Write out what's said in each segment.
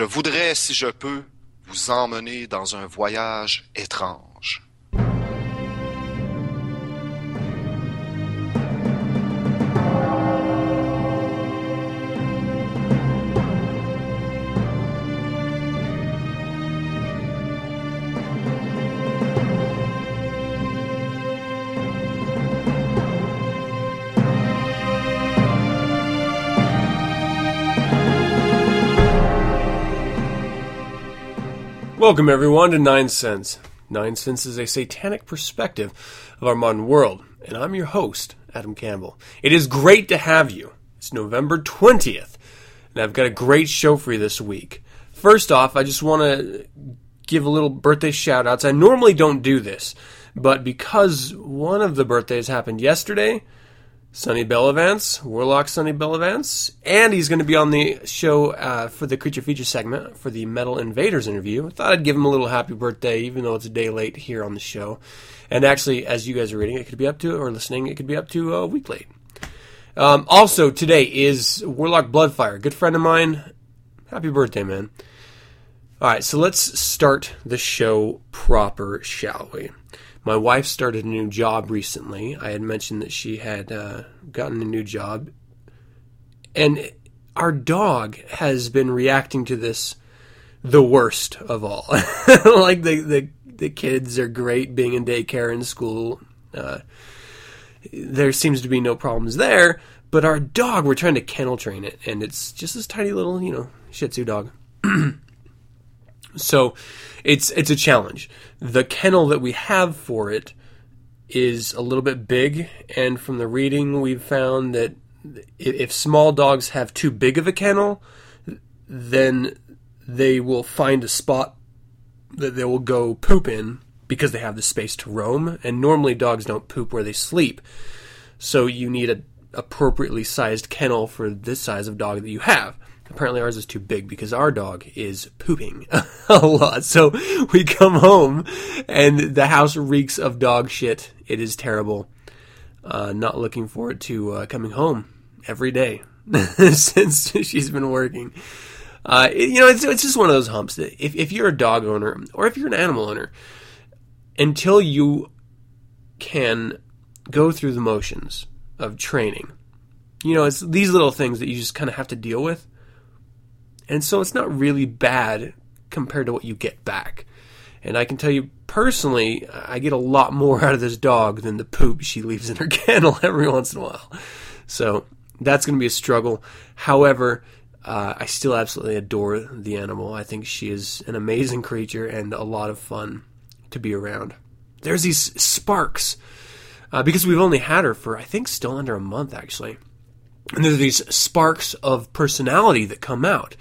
Je voudrais, si je peux, vous emmener dans un voyage étrange. Welcome, everyone, to Nine Cents. Nine Cents is a satanic perspective of our modern world, and I'm your host, Adam Campbell. It is great to have you. It's November 20th, and I've got a great show for you this week. First off, I just want to give a little birthday shout outs. I normally don't do this, but because one of the birthdays happened yesterday, Sonny Bellavance, Warlock Sonny Bellavance, and he's going to be on the show uh, for the Creature Feature segment for the Metal Invaders interview. I thought I'd give him a little happy birthday, even though it's a day late here on the show. And actually, as you guys are reading, it could be up to, or listening, it could be up to a week late. Um, also, today is Warlock Bloodfire, good friend of mine. Happy birthday, man. All right, so let's start the show proper, shall we? My wife started a new job recently. I had mentioned that she had uh, gotten a new job. And our dog has been reacting to this the worst of all. like the, the the kids are great being in daycare and school. Uh, there seems to be no problems there, but our dog, we're trying to kennel train it, and it's just this tiny little, you know, Shih Tzu dog. So it's it's a challenge. The kennel that we have for it is a little bit big, and from the reading, we've found that if small dogs have too big of a kennel, then they will find a spot that they will go poop in because they have the space to roam. And normally, dogs don't poop where they sleep, so you need a appropriately sized kennel for this size of dog that you have. Apparently, ours is too big because our dog is pooping a lot. So we come home and the house reeks of dog shit. It is terrible. Uh, not looking forward to uh, coming home every day since she's been working. Uh, you know, it's, it's just one of those humps that if, if you're a dog owner or if you're an animal owner, until you can go through the motions of training, you know, it's these little things that you just kind of have to deal with and so it's not really bad compared to what you get back. And I can tell you personally, I get a lot more out of this dog than the poop she leaves in her kennel every once in a while. So that's going to be a struggle. However, uh, I still absolutely adore the animal. I think she is an amazing creature and a lot of fun to be around. There's these sparks uh, because we've only had her for I think still under a month actually. And there's these sparks of personality that come out,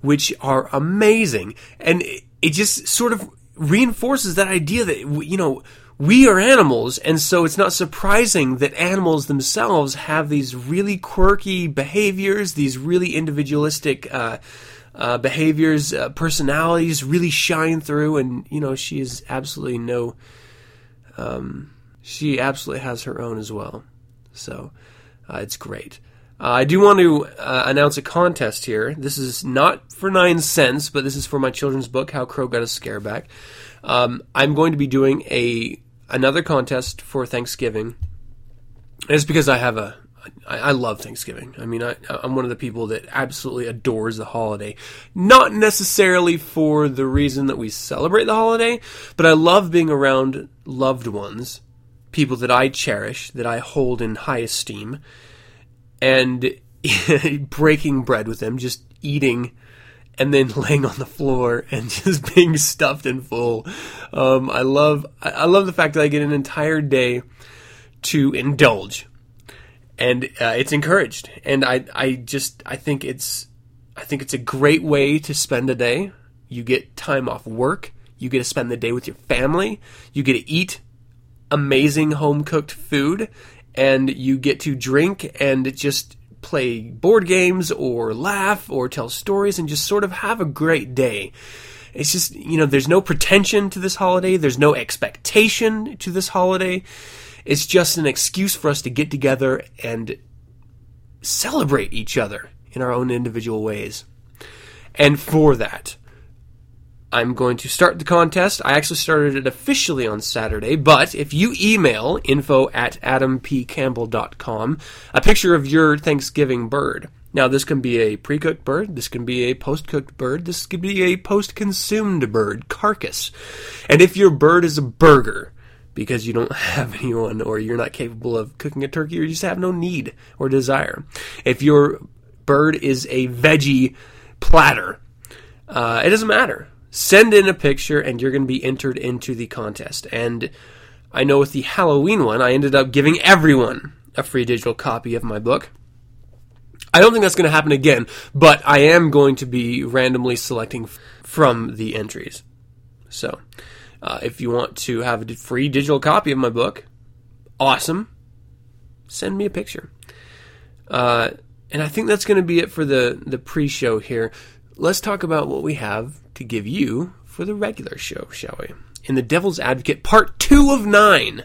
which are amazing. And it just sort of reinforces that idea that, you know, we are animals, and so it's not surprising that animals themselves have these really quirky behaviors, these really individualistic uh, uh, behaviors, uh, personalities really shine through. And you know, she is absolutely no, um, she absolutely has her own as well. So uh, it's great. Uh, I do want to uh, announce a contest here. This is not for nine cents, but this is for my children's book, How Crow Got a Scare Back. Um, I'm going to be doing a another contest for Thanksgiving. It's because I have a I, I love Thanksgiving. I mean, I, I'm one of the people that absolutely adores the holiday. Not necessarily for the reason that we celebrate the holiday, but I love being around loved ones, people that I cherish, that I hold in high esteem and breaking bread with them, just eating and then laying on the floor and just being stuffed and full. Um, I love I love the fact that I get an entire day to indulge, and uh, it's encouraged. And I I just I think it's I think it's a great way to spend a day. You get time off work. You get to spend the day with your family. You get to eat amazing home cooked food and you get to drink and just play board games or laugh or tell stories and just sort of have a great day. It's just, you know, there's no pretension to this holiday, there's no expectation to this holiday. It's just an excuse for us to get together and celebrate each other in our own individual ways. And for that, I'm going to start the contest. I actually started it officially on Saturday, but if you email info at adampcampbell.com a picture of your Thanksgiving bird. Now, this can be a pre cooked bird, this can be a post cooked bird, this could be a post consumed bird, carcass. And if your bird is a burger, because you don't have anyone or you're not capable of cooking a turkey or you just have no need or desire. If your bird is a veggie platter, uh, it doesn't matter. Send in a picture and you're going to be entered into the contest. And I know with the Halloween one, I ended up giving everyone a free digital copy of my book. I don't think that's going to happen again, but I am going to be randomly selecting f- from the entries. So, uh, if you want to have a free digital copy of my book, awesome. Send me a picture. Uh, and I think that's going to be it for the, the pre show here. Let's talk about what we have to give you for the regular show, shall we? In The Devil's Advocate, part two of nine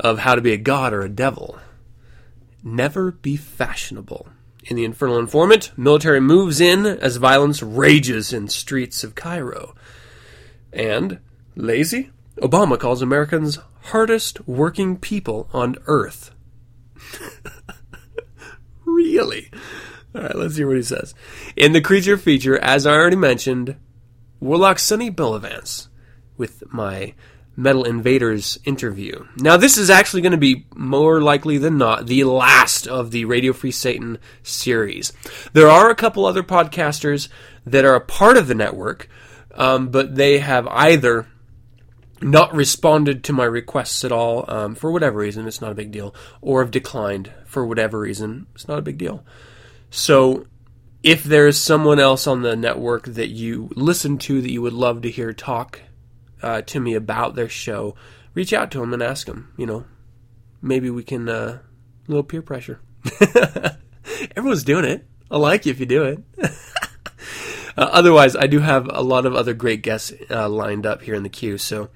of How to Be a God or a Devil. Never be fashionable. In The Infernal Informant, military moves in as violence rages in streets of Cairo. And lazy? Obama calls Americans hardest working people on earth. really? All right, let's hear what he says. In the creature feature, as I already mentioned, Warlock Sonny Bellavance with my Metal Invaders interview. Now, this is actually going to be more likely than not the last of the Radio Free Satan series. There are a couple other podcasters that are a part of the network, um, but they have either not responded to my requests at all um, for whatever reason, it's not a big deal, or have declined for whatever reason, it's not a big deal. So, if there's someone else on the network that you listen to that you would love to hear talk uh, to me about their show, reach out to them and ask them. You know, maybe we can uh, a little peer pressure. Everyone's doing it. I like you if you do it. uh, otherwise, I do have a lot of other great guests uh, lined up here in the queue. So,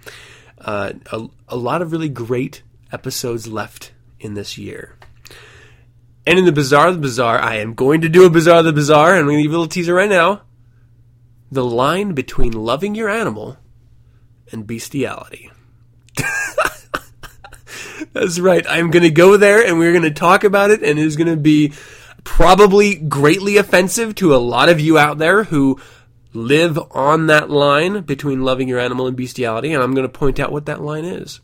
uh, a, a lot of really great episodes left in this year. And in the Bazaar of the Bizarre, I am going to do a Bazaar of the Bizarre, and I'm going to give you a little teaser right now. The line between loving your animal and bestiality. That's right. I'm going to go there and we're going to talk about it, and it is going to be probably greatly offensive to a lot of you out there who live on that line between loving your animal and bestiality, and I'm going to point out what that line is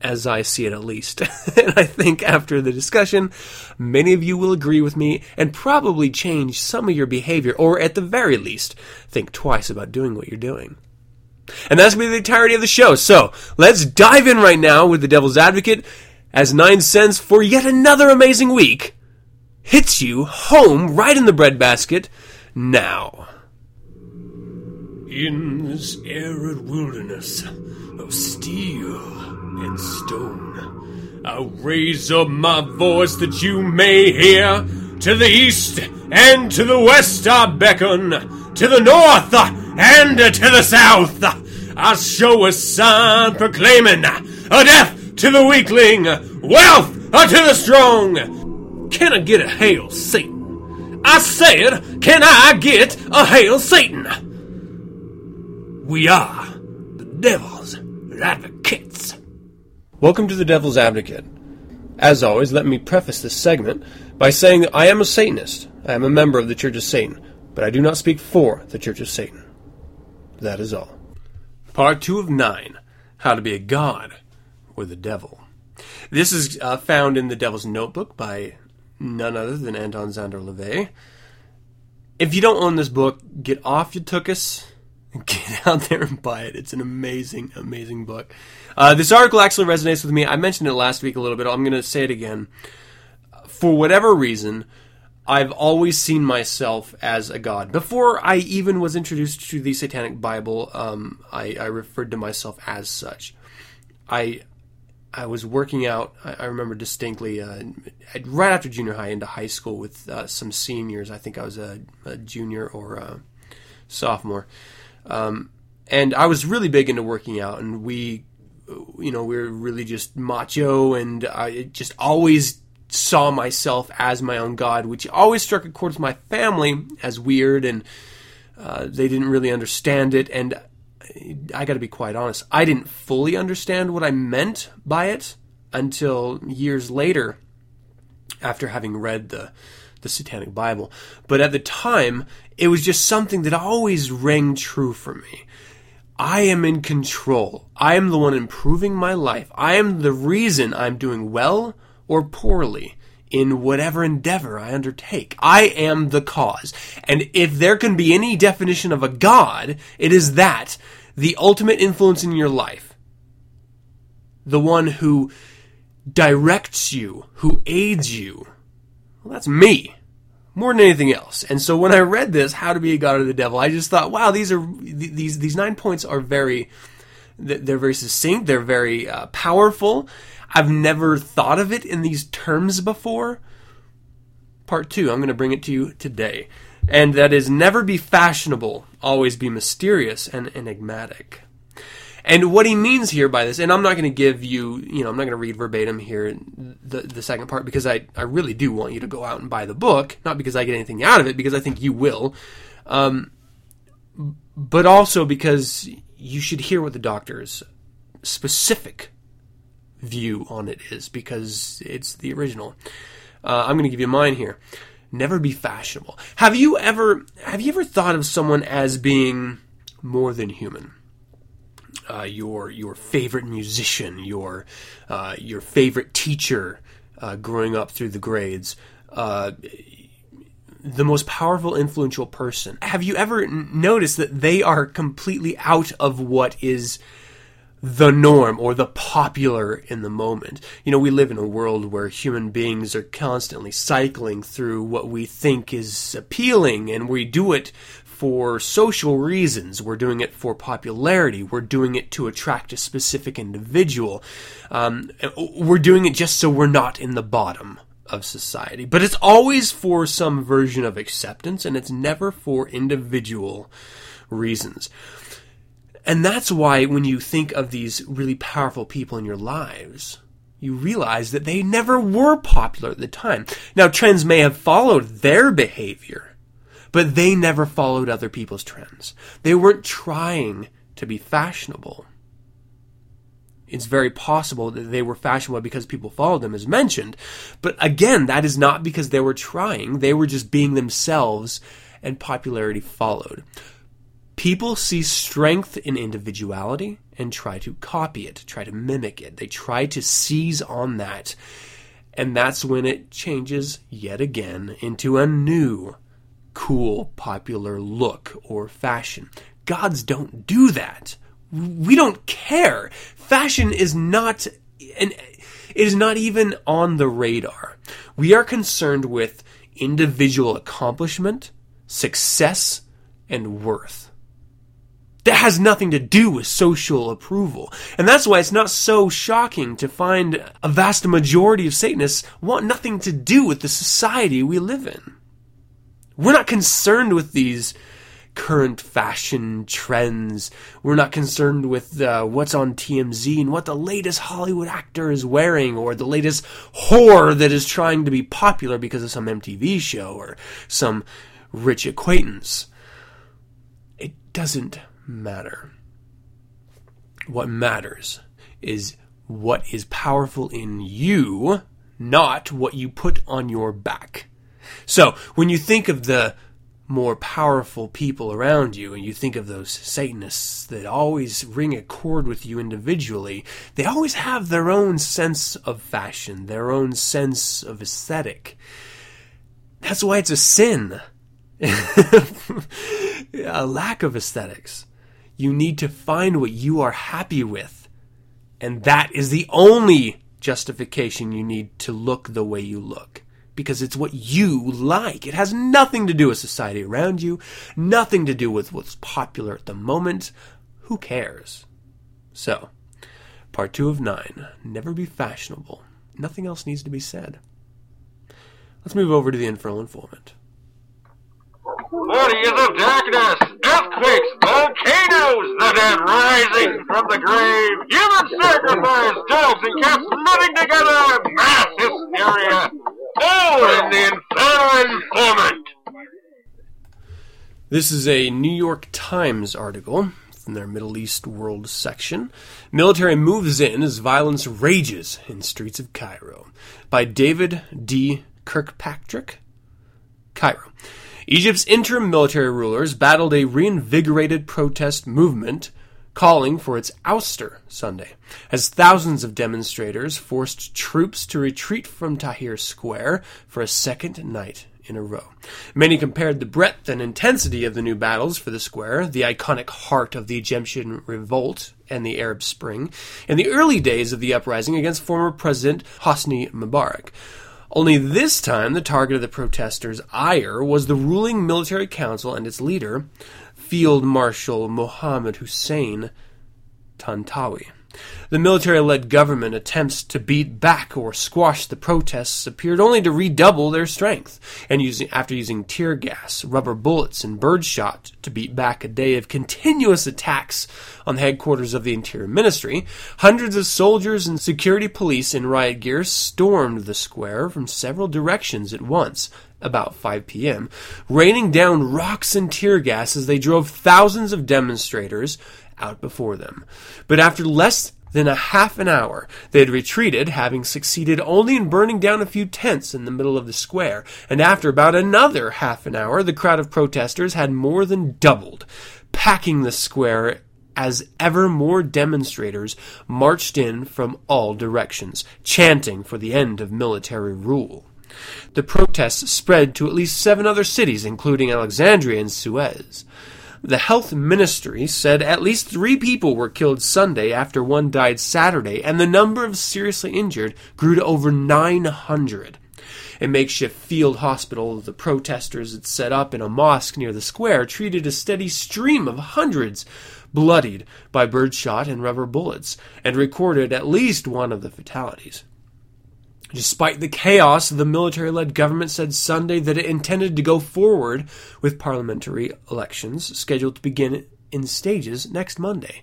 as I see it at least. and I think after the discussion, many of you will agree with me and probably change some of your behavior, or at the very least, think twice about doing what you're doing. And that's going to be the entirety of the show. So let's dive in right now with the Devil's Advocate as Nine Cents for yet another amazing week hits you home right in the breadbasket now. In this arid wilderness of steel and stone, I'll raise up my voice that you may hear. To the east and to the west I beckon, to the north and to the south. I show a sign proclaiming a death to the weakling, wealth to the strong. Can I get a hail, Satan? I said, can I get a hail, Satan? We are the devil's advocates. Welcome to the Devil's Advocate. As always, let me preface this segment by saying that I am a Satanist. I am a member of the Church of Satan, but I do not speak for the Church of Satan. That is all. Part 2 of 9 How to Be a God or the Devil. This is uh, found in The Devil's Notebook by none other than Anton Szandor LaVey. If you don't own this book, get off your tuchus get out there and buy it. It's an amazing, amazing book. Uh, this article actually resonates with me. I mentioned it last week a little bit. I'm going to say it again. For whatever reason, I've always seen myself as a god. Before I even was introduced to the Satanic Bible, um, I, I, referred to myself as such. I I was working out. I, I remember distinctly uh, right after junior high into high school with uh, some seniors. I think I was a, a junior or a sophomore um, and I was really big into working out, and we, you know, we are really just macho, and I just always saw myself as my own god, which always struck a chord with my family as weird, and uh, they didn't really understand it, and I got to be quite honest, I didn't fully understand what I meant by it until years later, after having read the the Satanic Bible. But at the time, it was just something that always rang true for me. I am in control. I am the one improving my life. I am the reason I'm doing well or poorly in whatever endeavor I undertake. I am the cause. And if there can be any definition of a God, it is that the ultimate influence in your life, the one who directs you, who aids you. Well, that's me more than anything else. And so when I read this, How to Be a God of the Devil, I just thought, wow, these are these these nine points are very they're very succinct, they're very uh, powerful. I've never thought of it in these terms before. Part two, I'm going to bring it to you today. And that is never be fashionable, always be mysterious and enigmatic. And what he means here by this, and I'm not going to give you, you know, I'm not going to read verbatim here the the second part because I I really do want you to go out and buy the book, not because I get anything out of it, because I think you will, um, but also because you should hear what the doctor's specific view on it is because it's the original. Uh, I'm going to give you mine here. Never be fashionable. Have you ever have you ever thought of someone as being more than human? Uh, your your favorite musician, your uh, your favorite teacher uh, growing up through the grades, uh, the most powerful, influential person. Have you ever noticed that they are completely out of what is the norm or the popular in the moment. You know, we live in a world where human beings are constantly cycling through what we think is appealing and we do it for social reasons. We're doing it for popularity. We're doing it to attract a specific individual. Um, we're doing it just so we're not in the bottom of society. But it's always for some version of acceptance, and it's never for individual reasons. And that's why when you think of these really powerful people in your lives, you realize that they never were popular at the time. Now, trends may have followed their behavior, but they never followed other people's trends. They weren't trying to be fashionable. It's very possible that they were fashionable because people followed them, as mentioned. But again, that is not because they were trying. They were just being themselves, and popularity followed. People see strength in individuality and try to copy it, try to mimic it. They try to seize on that. And that's when it changes yet again into a new cool, popular look or fashion. Gods don't do that. We don't care. Fashion is not and it is not even on the radar. We are concerned with individual accomplishment, success, and worth. That has nothing to do with social approval. And that's why it's not so shocking to find a vast majority of Satanists want nothing to do with the society we live in. We're not concerned with these current fashion trends. We're not concerned with uh, what's on TMZ and what the latest Hollywood actor is wearing or the latest whore that is trying to be popular because of some MTV show or some rich acquaintance. It doesn't matter. What matters is what is powerful in you, not what you put on your back. So when you think of the more powerful people around you and you think of those Satanists that always ring a chord with you individually, they always have their own sense of fashion, their own sense of aesthetic. That's why it's a sin. a lack of aesthetics. You need to find what you are happy with. And that is the only justification you need to look the way you look because it's what you like. It has nothing to do with society around you, nothing to do with what's popular at the moment. Who cares? So, part two of nine never be fashionable. Nothing else needs to be said. Let's move over to the infernal informant. Bodies of darkness, earthquakes, volcanoes. the rising from the grave, human sacrifice, dogs and cats living together, mass hysteria, all in the infernal informant. This is a New York Times article from their Middle East World section. Military moves in as violence rages in streets of Cairo by David D. Kirkpatrick. Cairo. Egypt's interim military rulers battled a reinvigorated protest movement calling for its ouster Sunday, as thousands of demonstrators forced troops to retreat from Tahrir Square for a second night in a row. Many compared the breadth and intensity of the new battles for the square, the iconic heart of the Egyptian revolt and the Arab Spring, in the early days of the uprising against former President Hosni Mubarak. Only this time, the target of the protesters' ire was the ruling military council and its leader, Field Marshal Mohammed Hussein Tantawi. The military led government attempts to beat back or squash the protests appeared only to redouble their strength, and using, after using tear gas, rubber bullets, and birdshot to beat back a day of continuous attacks on the headquarters of the Interior Ministry, hundreds of soldiers and security police in riot gear stormed the square from several directions at once, about 5 p.m., raining down rocks and tear gas as they drove thousands of demonstrators out before them. But after less than a half an hour, they had retreated, having succeeded only in burning down a few tents in the middle of the square, and after about another half an hour, the crowd of protesters had more than doubled, packing the square as ever more demonstrators marched in from all directions, chanting for the end of military rule. The protests spread to at least seven other cities, including Alexandria and Suez. The health ministry said at least three people were killed Sunday after one died Saturday, and the number of seriously injured grew to over 900. A makeshift field hospital the protesters had set up in a mosque near the square treated a steady stream of hundreds bloodied by birdshot and rubber bullets, and recorded at least one of the fatalities. Despite the chaos, the military led government said Sunday that it intended to go forward with parliamentary elections scheduled to begin in stages next Monday,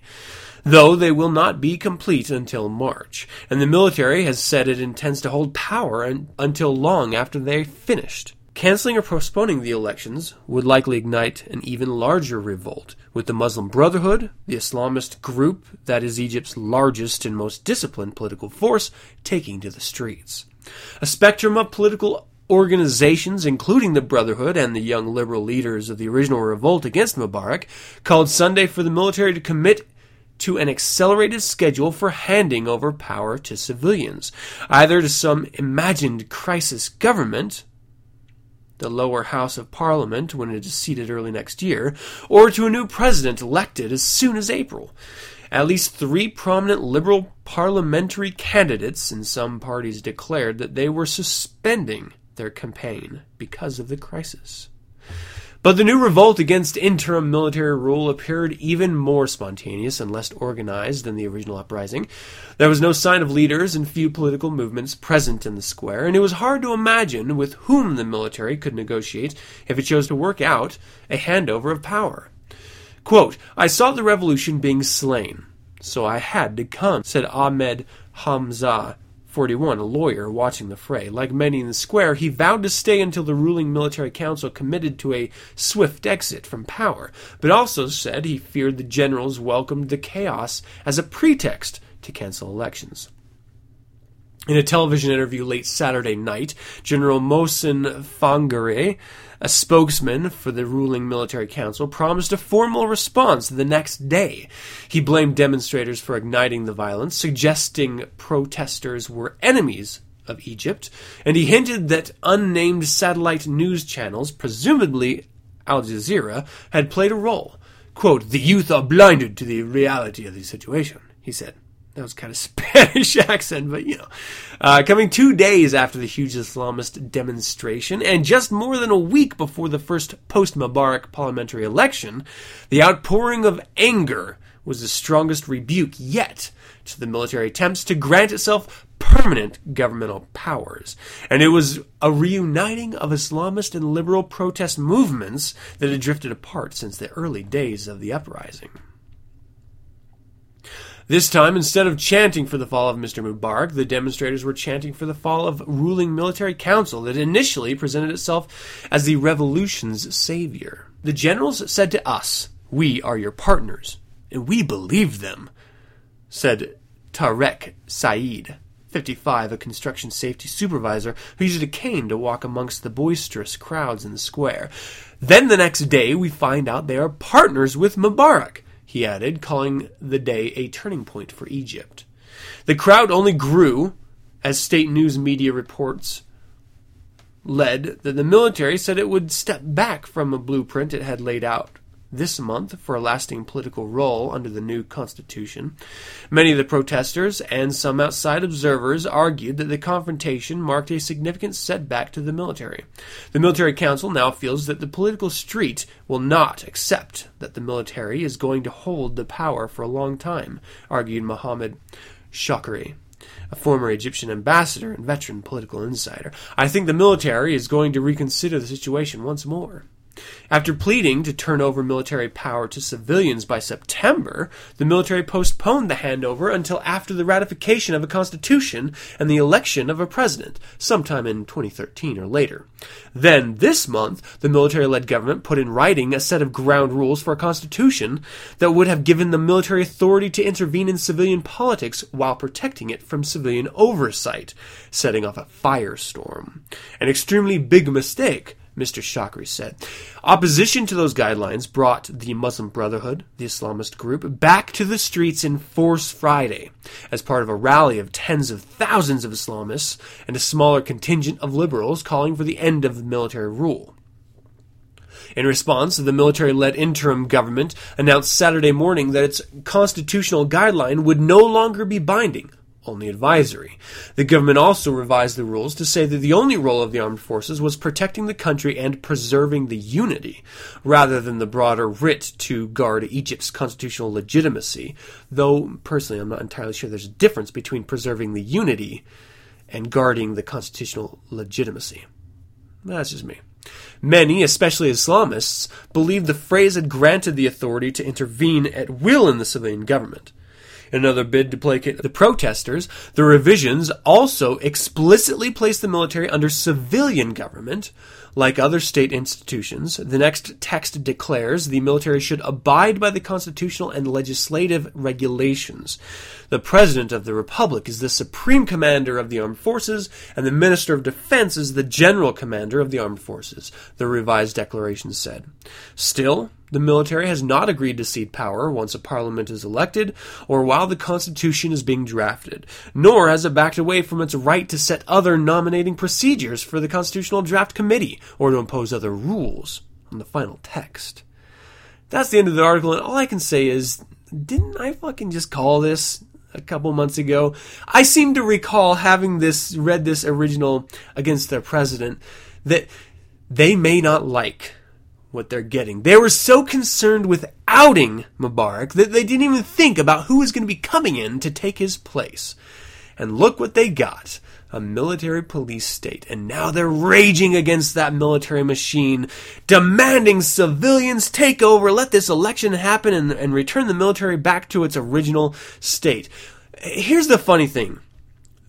though they will not be complete until March. And the military has said it intends to hold power un- until long after they're finished. Canceling or postponing the elections would likely ignite an even larger revolt, with the Muslim Brotherhood, the Islamist group that is Egypt's largest and most disciplined political force, taking to the streets. A spectrum of political organizations, including the Brotherhood and the young liberal leaders of the original revolt against Mubarak, called Sunday for the military to commit to an accelerated schedule for handing over power to civilians, either to some imagined crisis government the lower house of parliament when it is seated early next year, or to a new president elected as soon as April. At least three prominent liberal parliamentary candidates in some parties declared that they were suspending their campaign because of the crisis. But the new revolt against interim military rule appeared even more spontaneous and less organized than the original uprising. There was no sign of leaders and few political movements present in the square, and it was hard to imagine with whom the military could negotiate if it chose to work out a handover of power. Quote, I saw the revolution being slain, so I had to come, said Ahmed Hamza 41, a lawyer watching the fray. Like many in the square, he vowed to stay until the ruling military council committed to a swift exit from power, but also said he feared the generals welcomed the chaos as a pretext to cancel elections. In a television interview late Saturday night, General Mohsen Fangary, a spokesman for the ruling military council, promised a formal response the next day. He blamed demonstrators for igniting the violence, suggesting protesters were enemies of Egypt, and he hinted that unnamed satellite news channels, presumably Al Jazeera, had played a role. Quote, the youth are blinded to the reality of the situation, he said. That was kind of Spanish accent, but you know. Uh, coming two days after the huge Islamist demonstration, and just more than a week before the first post Mubarak parliamentary election, the outpouring of anger was the strongest rebuke yet to the military attempts to grant itself permanent governmental powers. And it was a reuniting of Islamist and liberal protest movements that had drifted apart since the early days of the uprising. This time, instead of chanting for the fall of Mr. Mubarak, the demonstrators were chanting for the fall of ruling military council that initially presented itself as the revolution's savior. The generals said to us, We are your partners, and we believed them, said Tarek Said, 55, a construction safety supervisor who used a cane to walk amongst the boisterous crowds in the square. Then the next day, we find out they are partners with Mubarak he added, calling the day a turning point for Egypt. The crowd only grew as state news media reports led that the military said it would step back from a blueprint it had laid out this month for a lasting political role under the new constitution. Many of the protesters and some outside observers argued that the confrontation marked a significant setback to the military. The military council now feels that the political street will not accept that the military is going to hold the power for a long time, argued Mohammed Shakri a former Egyptian ambassador and veteran political insider. I think the military is going to reconsider the situation once more. After pleading to turn over military power to civilians by September, the military postponed the handover until after the ratification of a constitution and the election of a president, sometime in 2013 or later. Then, this month, the military led government put in writing a set of ground rules for a constitution that would have given the military authority to intervene in civilian politics while protecting it from civilian oversight, setting off a firestorm. An extremely big mistake Mr. Shakri said. Opposition to those guidelines brought the Muslim Brotherhood, the Islamist group, back to the streets in force Friday as part of a rally of tens of thousands of Islamists and a smaller contingent of liberals calling for the end of military rule. In response, the military led interim government announced Saturday morning that its constitutional guideline would no longer be binding only advisory. The government also revised the rules to say that the only role of the armed forces was protecting the country and preserving the unity, rather than the broader writ to guard Egypt's constitutional legitimacy, though personally I'm not entirely sure there's a difference between preserving the unity and guarding the constitutional legitimacy. That's just me. Many, especially Islamists, believed the phrase had granted the authority to intervene at will in the civilian government. In another bid to placate the protesters, the revisions also explicitly place the military under civilian government. Like other state institutions, the next text declares the military should abide by the constitutional and legislative regulations. The President of the Republic is the supreme commander of the armed forces, and the Minister of Defense is the general commander of the armed forces, the revised declaration said. Still, the military has not agreed to cede power once a parliament is elected or while the Constitution is being drafted, nor has it backed away from its right to set other nominating procedures for the Constitutional Draft Committee or to impose other rules on the final text. That's the end of the article, and all I can say is, didn't I fucking just call this a couple months ago? I seem to recall having this, read this original against their president, that they may not like what they're getting. They were so concerned with outing Mubarak that they didn't even think about who was going to be coming in to take his place. And look what they got a military police state. And now they're raging against that military machine, demanding civilians take over, let this election happen, and, and return the military back to its original state. Here's the funny thing,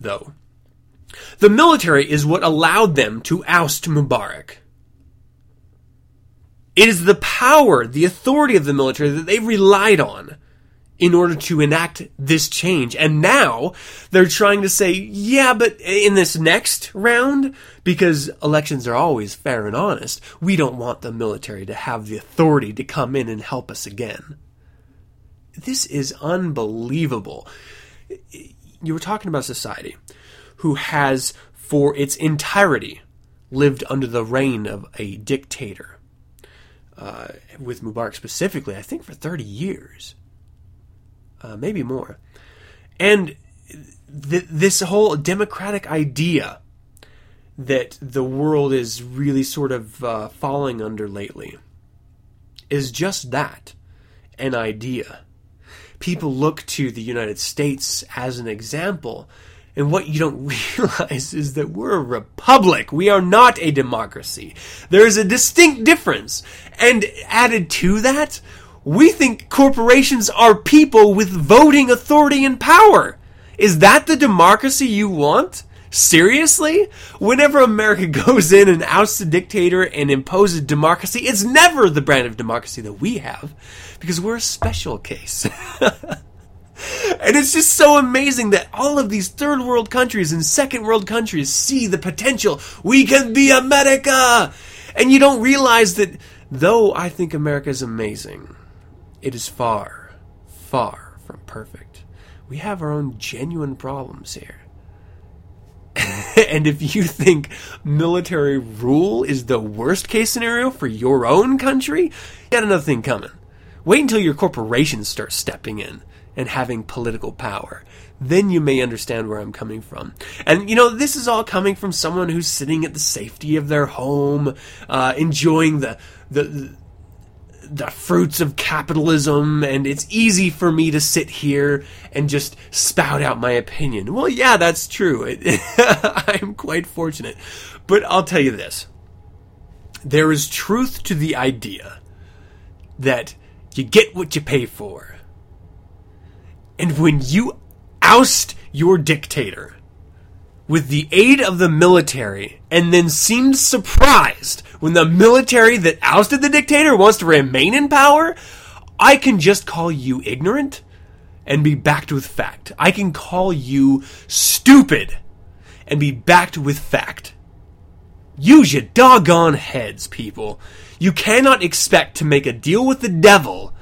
though. The military is what allowed them to oust Mubarak. It is the power, the authority of the military that they relied on in order to enact this change. And now they're trying to say, yeah, but in this next round, because elections are always fair and honest, we don't want the military to have the authority to come in and help us again. This is unbelievable. You were talking about society who has, for its entirety, lived under the reign of a dictator uh, with Mubarak specifically, I think for 30 years, uh, maybe more. And th- this whole democratic idea that the world is really sort of uh, falling under lately is just that an idea. people look to the United States as an example. And what you don't realize is that we're a republic. We are not a democracy. There is a distinct difference. And added to that, we think corporations are people with voting authority and power. Is that the democracy you want? Seriously? Whenever America goes in and ousts a dictator and imposes democracy, it's never the brand of democracy that we have because we're a special case. and it's just so amazing that all of these third world countries and second world countries see the potential. We can be America! And you don't realize that though I think America is amazing, it is far, far from perfect. We have our own genuine problems here. and if you think military rule is the worst case scenario for your own country, you got another thing coming. Wait until your corporations start stepping in and having political power. Then you may understand where I'm coming from. And you know, this is all coming from someone who's sitting at the safety of their home, uh, enjoying the, the the fruits of capitalism and it's easy for me to sit here and just spout out my opinion. Well, yeah, that's true. I'm quite fortunate. But I'll tell you this. There is truth to the idea that you get what you pay for. And when you oust your dictator with the aid of the military and then seemed surprised when the military that ousted the dictator wants to remain in power, I can just call you ignorant and be backed with fact. I can call you stupid and be backed with fact. Use your doggone heads, people. You cannot expect to make a deal with the devil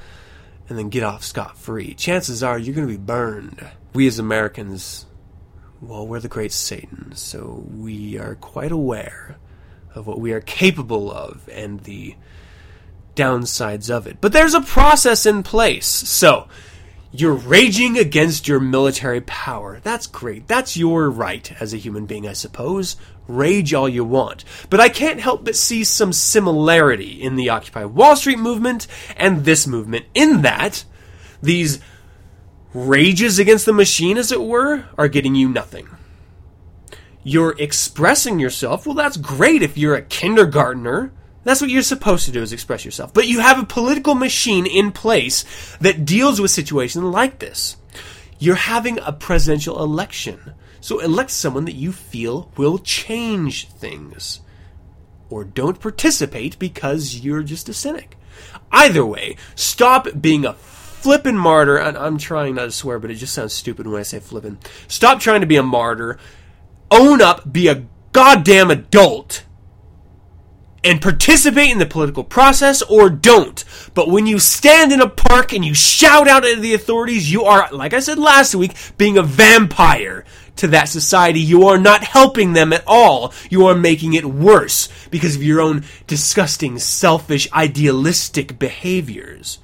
and then get off scot free. Chances are you're going to be burned. We as Americans, well, we're the great Satan, so we are quite aware of what we are capable of and the downsides of it. But there's a process in place. So, you're raging against your military power. That's great. That's your right as a human being, I suppose. Rage all you want. But I can't help but see some similarity in the Occupy Wall Street movement and this movement, in that these rages against the machine, as it were, are getting you nothing you're expressing yourself, well, that's great if you're a kindergartner. That's what you're supposed to do is express yourself. But you have a political machine in place that deals with situations like this. You're having a presidential election. So elect someone that you feel will change things. Or don't participate because you're just a cynic. Either way, stop being a flippin' martyr. I'm trying not to swear, but it just sounds stupid when I say flippin'. Stop trying to be a martyr own up, be a goddamn adult, and participate in the political process or don't. But when you stand in a park and you shout out at the authorities, you are, like I said last week, being a vampire to that society. You are not helping them at all. You are making it worse because of your own disgusting, selfish, idealistic behaviors.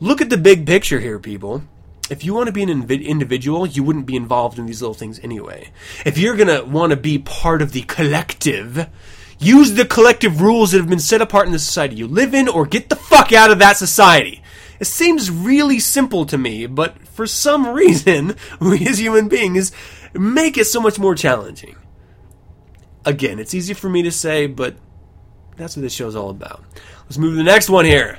Look at the big picture here, people if you want to be an individual, you wouldn't be involved in these little things anyway. If you're going to want to be part of the collective, use the collective rules that have been set apart in the society you live in or get the fuck out of that society. It seems really simple to me, but for some reason, we as human beings make it so much more challenging. Again, it's easy for me to say, but that's what this show's all about. Let's move to the next one here.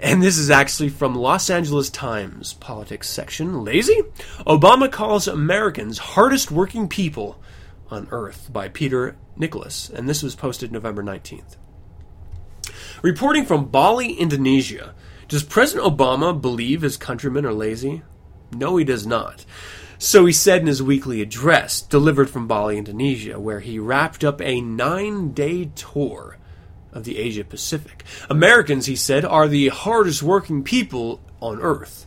And this is actually from Los Angeles Times politics section. Lazy? Obama calls Americans hardest working people on earth by Peter Nicholas. And this was posted November 19th. Reporting from Bali, Indonesia. Does President Obama believe his countrymen are lazy? No, he does not. So he said in his weekly address, delivered from Bali, Indonesia, where he wrapped up a nine day tour of the Asia Pacific. Americans, he said, are the hardest working people on earth.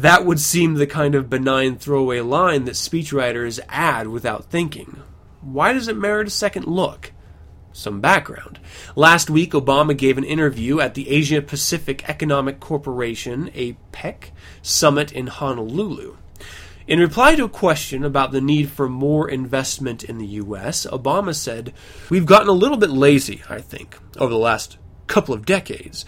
That would seem the kind of benign throwaway line that speechwriters add without thinking. Why does it merit a second look? Some background. Last week, Obama gave an interview at the Asia Pacific Economic Corporation, APEC, summit in Honolulu. In reply to a question about the need for more investment in the U.S., Obama said, We've gotten a little bit lazy, I think, over the last couple of decades.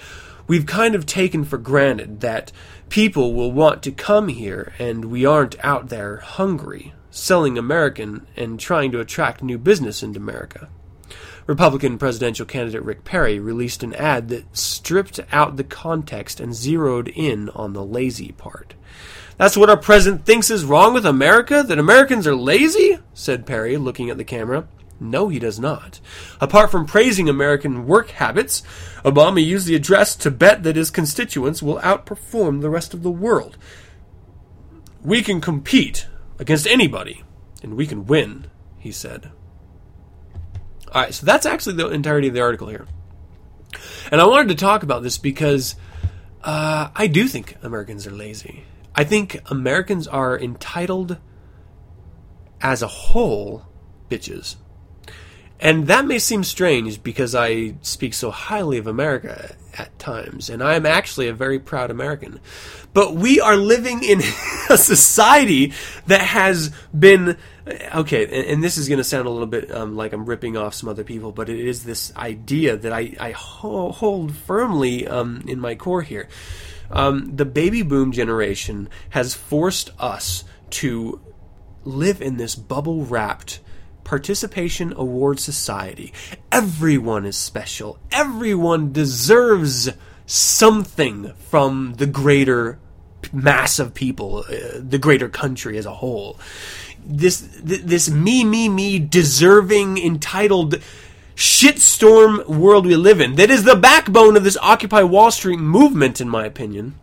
We've kind of taken for granted that people will want to come here and we aren't out there hungry, selling American and trying to attract new business into America. Republican presidential candidate Rick Perry released an ad that stripped out the context and zeroed in on the lazy part. That's what our president thinks is wrong with America? That Americans are lazy? said Perry, looking at the camera. No, he does not. Apart from praising American work habits, Obama used the address to bet that his constituents will outperform the rest of the world. We can compete against anybody, and we can win, he said. All right, so that's actually the entirety of the article here. And I wanted to talk about this because uh, I do think Americans are lazy. I think Americans are entitled as a whole bitches. And that may seem strange because I speak so highly of America at times, and I am actually a very proud American. But we are living in a society that has been okay, and, and this is going to sound a little bit um, like I'm ripping off some other people, but it is this idea that I, I ho- hold firmly um, in my core here. Um, the baby boom generation has forced us to live in this bubble wrapped participation award society. Everyone is special. Everyone deserves something from the greater mass of people, uh, the greater country as a whole. This this me me me deserving entitled shitstorm world we live in that is the backbone of this occupy wall street movement in my opinion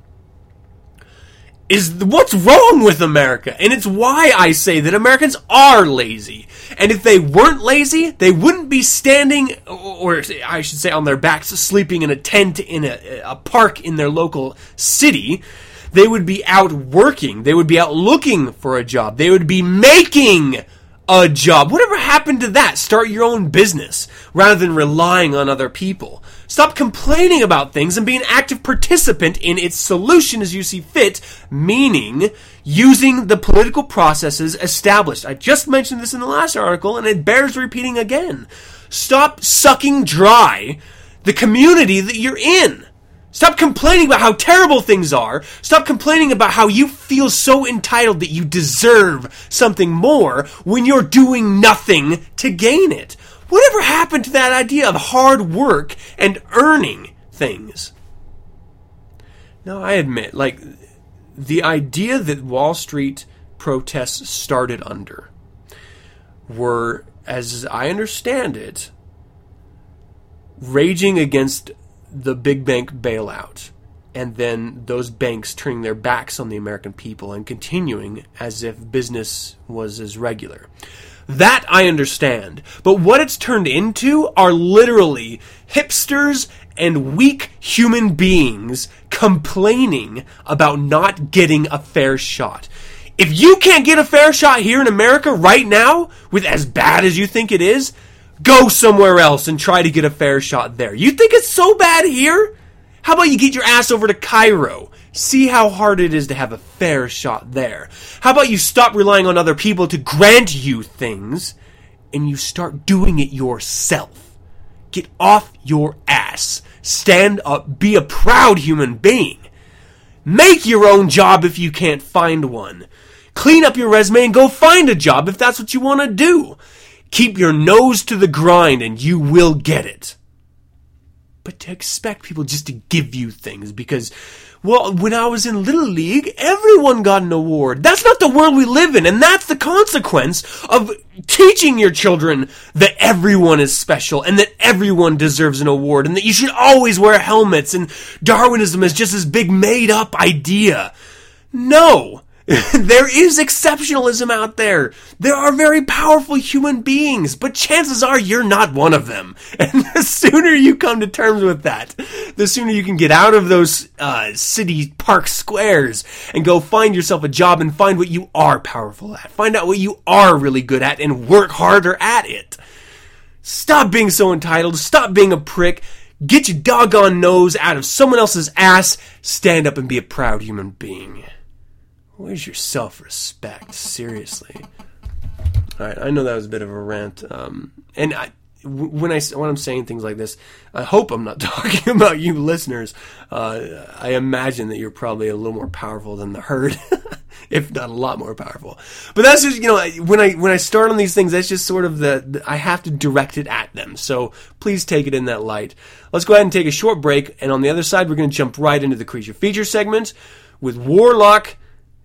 is what's wrong with America. And it's why I say that Americans are lazy. And if they weren't lazy, they wouldn't be standing, or I should say on their backs, sleeping in a tent in a, a park in their local city. They would be out working. They would be out looking for a job. They would be making a job. Whatever happened to that? Start your own business rather than relying on other people. Stop complaining about things and be an active participant in its solution as you see fit, meaning using the political processes established. I just mentioned this in the last article and it bears repeating again. Stop sucking dry the community that you're in. Stop complaining about how terrible things are. Stop complaining about how you feel so entitled that you deserve something more when you're doing nothing to gain it. Whatever happened to that idea of hard work and earning things? Now, I admit, like, the idea that Wall Street protests started under were, as I understand it, raging against the big bank bailout and then those banks turning their backs on the American people and continuing as if business was as regular. That I understand. But what it's turned into are literally hipsters and weak human beings complaining about not getting a fair shot. If you can't get a fair shot here in America right now, with as bad as you think it is, Go somewhere else and try to get a fair shot there. You think it's so bad here? How about you get your ass over to Cairo? See how hard it is to have a fair shot there. How about you stop relying on other people to grant you things and you start doing it yourself? Get off your ass. Stand up. Be a proud human being. Make your own job if you can't find one. Clean up your resume and go find a job if that's what you want to do. Keep your nose to the grind and you will get it. But to expect people just to give you things because, well, when I was in Little League, everyone got an award. That's not the world we live in, and that's the consequence of teaching your children that everyone is special and that everyone deserves an award and that you should always wear helmets and Darwinism is just this big made up idea. No! there is exceptionalism out there. There are very powerful human beings, but chances are you're not one of them. And the sooner you come to terms with that, the sooner you can get out of those uh, city park squares and go find yourself a job and find what you are powerful at. Find out what you are really good at and work harder at it. Stop being so entitled. Stop being a prick. Get your doggone nose out of someone else's ass. Stand up and be a proud human being. Where's your self respect? Seriously. All right, I know that was a bit of a rant, um, and I, when I when I'm saying things like this, I hope I'm not talking about you listeners. Uh, I imagine that you're probably a little more powerful than the herd, if not a lot more powerful. But that's just you know when I when I start on these things, that's just sort of the, the I have to direct it at them. So please take it in that light. Let's go ahead and take a short break, and on the other side, we're going to jump right into the creature feature segment with Warlock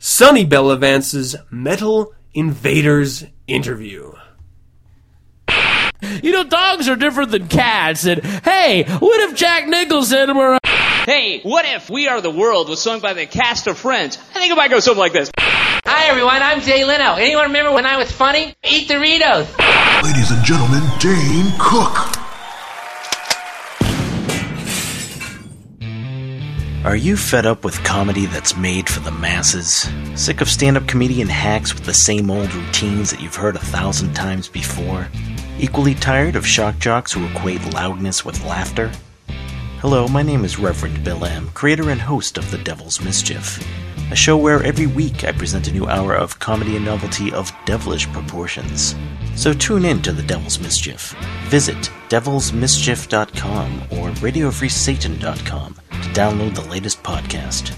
Sonny Bellavance's Metal Invaders interview. You know, dogs are different than cats. And hey, what if Jack Nicholson were? a- Hey, what if We Are the World was sung by the cast of Friends? I think it might go something like this. Hi everyone, I'm Jay Leno. Anyone remember when I was funny? Eat Doritos. Ladies and gentlemen, Dane Cook. Are you fed up with comedy that's made for the masses? Sick of stand up comedian hacks with the same old routines that you've heard a thousand times before? Equally tired of shock jocks who equate loudness with laughter? Hello, my name is Reverend Bill M., creator and host of The Devil's Mischief, a show where every week I present a new hour of comedy and novelty of devilish proportions. So tune in to The Devil's Mischief. Visit devilsmischief.com or radiofreesatan.com to download the latest podcast.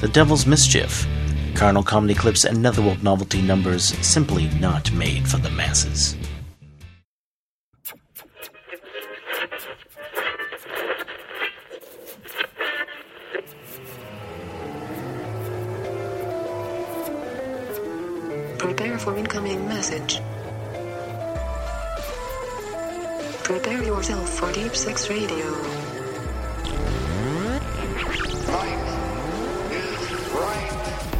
The Devil's Mischief. Carnal comedy clips and Netherworld novelty numbers simply not made for the masses. Prepare for incoming message. Prepare yourself for Deep Six Radio.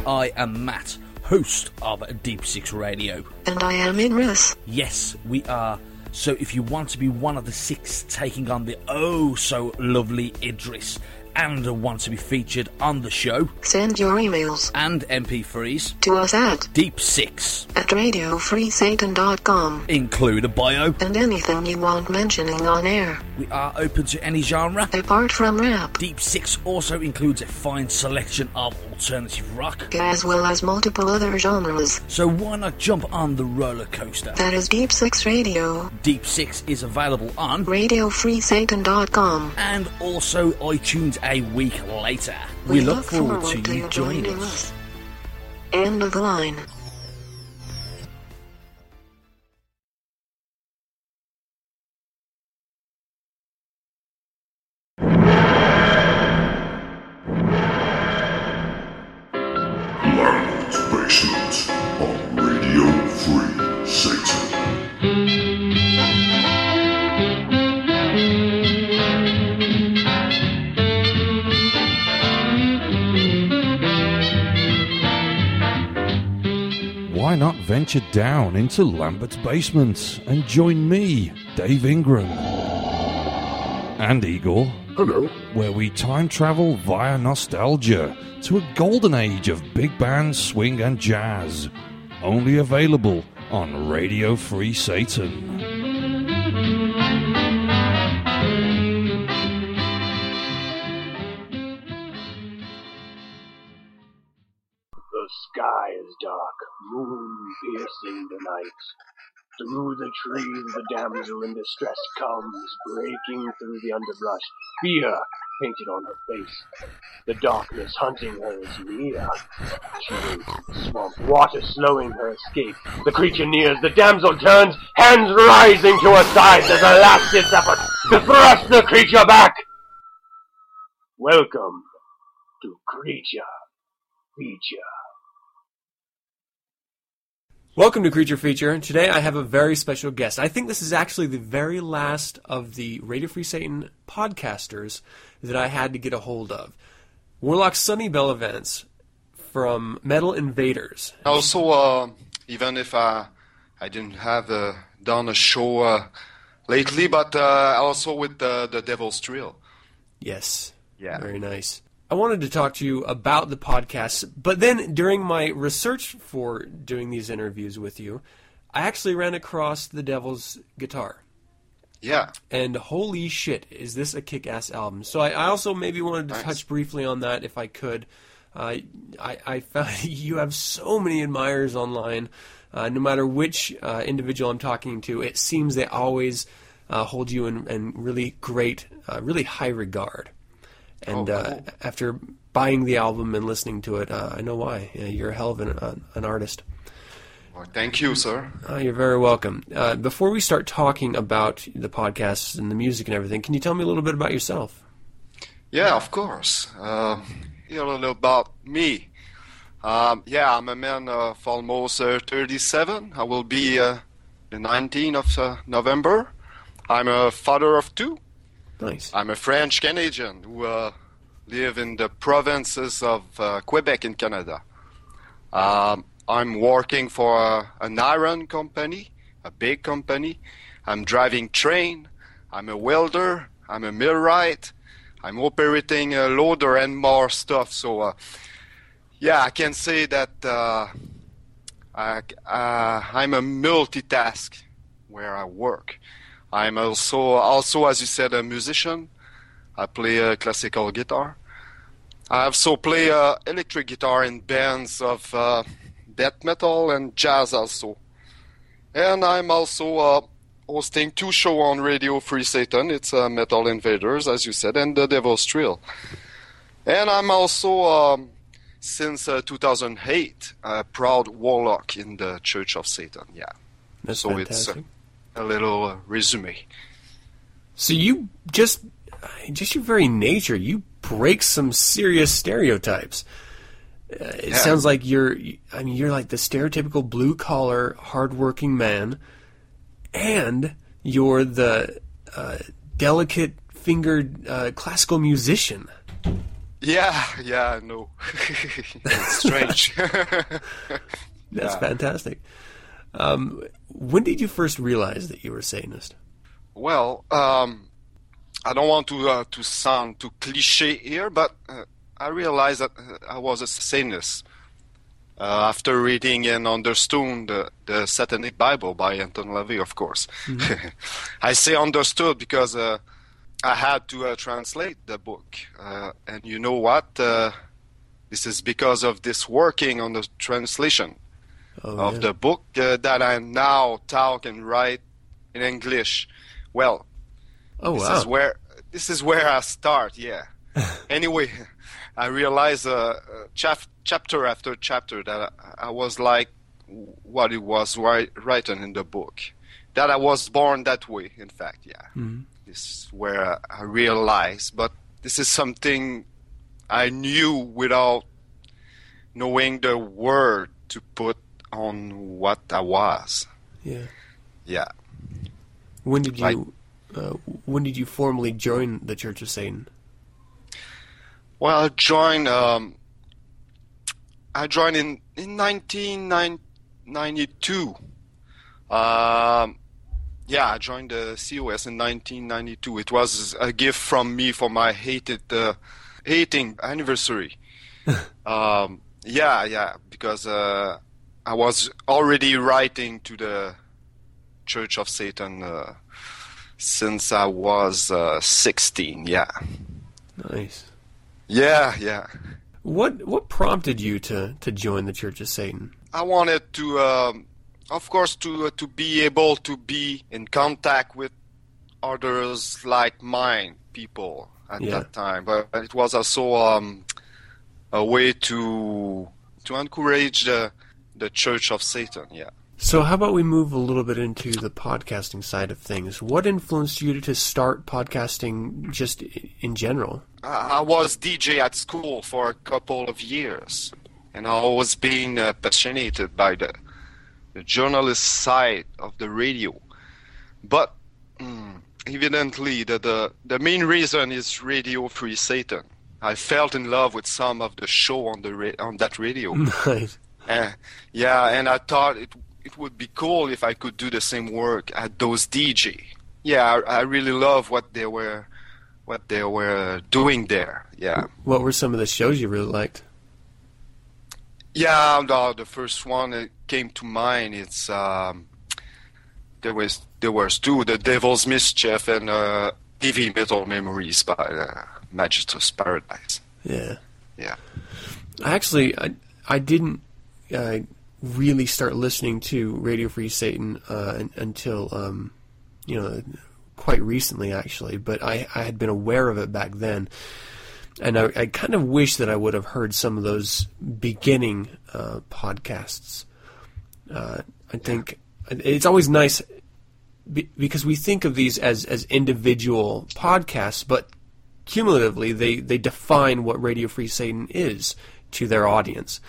I am Matt, host of Deep Six Radio. And I am Inris. Yes, we are. So if you want to be one of the six taking on the oh so lovely Idris and want to be featured on the show Send your emails and MP3s, to us at Deep Six, at radiofreesatan.com include a bio. and anything you want mentioning on air, We are open to any genre. apart from rap, Deep Six also includes a fine selection of alternative rock. as well as multiple other genres. So why not jump on the roller coaster? That is Deep Six Radio, Deep Six is available on radiofreesatan.com. and also iTunes a week later. We, look, forward, to you joining us. End of the line. Venture down into Lambert's basement and join me, Dave Ingram, and Igor, Hello. where we time travel via nostalgia to a golden age of big band, swing, and jazz. Only available on Radio Free Satan. Dark, moon piercing the night. Through the trees the damsel in distress comes, breaking through the underbrush, fear painted on her face. The darkness hunting her is near. She in the swamp, water slowing her escape. The creature nears, the damsel turns, hands rising to her sides as a last ditch effort to thrust the creature back. Welcome to Creature Feature. Welcome to Creature Feature. Today I have a very special guest. I think this is actually the very last of the Radio Free Satan podcasters that I had to get a hold of. Warlock Sonny Bellavance from Metal Invaders. Also, uh, even if I I didn't have uh, done a show uh, lately, but uh, also with the the Devil's Trill. Yes. Yeah. Very nice. I wanted to talk to you about the podcast, but then during my research for doing these interviews with you, I actually ran across the Devil's Guitar. Yeah. And holy shit, is this a kick ass album? So I, I also maybe wanted to Nice. touch briefly on that if I could. Uh, I, I found you have so many admirers online. Uh, no matter which uh, individual I'm talking to, it seems they always uh, hold you in, in really great, uh, really high regard. And Oh, uh, cool. after buying the album and listening to it, uh, I know why. Uh, you're a hell of an, uh, an artist. Well, thank you, sir. Uh, you're very welcome. Uh, before we start talking about the podcasts and the music and everything, can you tell me a little bit about yourself? Yeah, of course. Um, a little about me. Um, yeah, I'm a man of almost uh, 37. I will be uh, the 19th of uh, November. I'm a father of two. Nice. I'm a French Canadian who uh, live in the provinces of uh, Quebec in Canada. Um, I'm working for a, an iron company, a big company. I'm driving train. I'm a welder. I'm a millwright. I'm operating a loader and more stuff. So, uh, yeah, I can say that uh, I, uh, I'm a multitask where I work. I'm also, also, as you said, a musician. I play uh, classical guitar. I also play uh, electric guitar in bands of uh, death metal and jazz also. And I'm also uh, hosting two shows on Radio Free Satan. It's uh, Metal Invaders, as you said, and The Devil's Trill. And I'm also, um, since uh, 2008, a proud warlock in the Church of Satan. Yeah. That's so it's uh, fantastic. A little uh, resume. So you just, just your very nature, you break some serious stereotypes. Uh, it Yeah. sounds like you're, I mean, you're like the stereotypical blue collar, hardworking man, and you're the uh, delicate fingered uh, classical musician. Yeah, yeah, no. it's strange. That's Yeah. fantastic. Um, when did you first realize that you were a Satanist? Well, um, I don't want to uh, to sound too cliche here, but uh, I realized that uh, I was a Satanist uh, after reading and understood the, the Satanic Bible by Anton LaVey, of course. I say understood because uh, I had to uh, translate the book, uh, and you know what? Uh, this is because of this working on the translation Oh, of yeah. the book uh, that I now talk and write in English. Well, Oh, this wow. is where this is where I start. Yeah. anyway, I realized uh, chap- chapter after chapter that I, I was like what it was ri- written in the book. That I was born that way. In fact, yeah. Mhm. This is where I realized, but this is something I knew without knowing the word to put on what I was. Yeah. Yeah. When did Like- you, uh, when did you formally join the Church of Satan? Well, I joined. Um, I joined in in 1992. Um, yeah, I joined the COS in 1992. It was a gift from me for my hated uh, hating anniversary. um, yeah, yeah, because uh, I was already writing to the Church of Satan uh, since I was uh, 16. Yeah. Nice. Yeah, yeah. What what prompted you to, to join the Church of Satan? I wanted to, um, of course, to uh, to be able to be in contact with others like mine people at Yeah. that time, but it was also um, a way to to encourage the the Church of Satan. Yeah. So how about we move a little bit into the podcasting side of things? What influenced you to start podcasting just in general? I was DJ at school for a couple of years, and I was being uh, passionate by the, the journalist side of the radio. But mm, evidently, the, the the main reason is Radio Free Satan. I felt in love with some of the show on the ra- on that radio. Nice. Uh, yeah, and I thought it it would be cool if I could do the same work at those DJ. Yeah, I, I really love what they were what they were doing there. Yeah. What were some of the shows you really liked? Yeah, the, the first one that came to mind. It's um, there was there was two, the Devil's Mischief and uh, Heavy Metal Memories by uh, Magister's Paradise. Yeah. Yeah. Actually, I I didn't uh, really start listening to Radio Free Satan uh, until um, you know quite recently, actually, but I, I had been aware of it back then. And I, I kind of wish that I would have heard some of those beginning uh, podcasts. Uh, I think it's always nice be, because we think of these as, as individual podcasts, but cumulatively they, they define what Radio Free Satan is to their audience.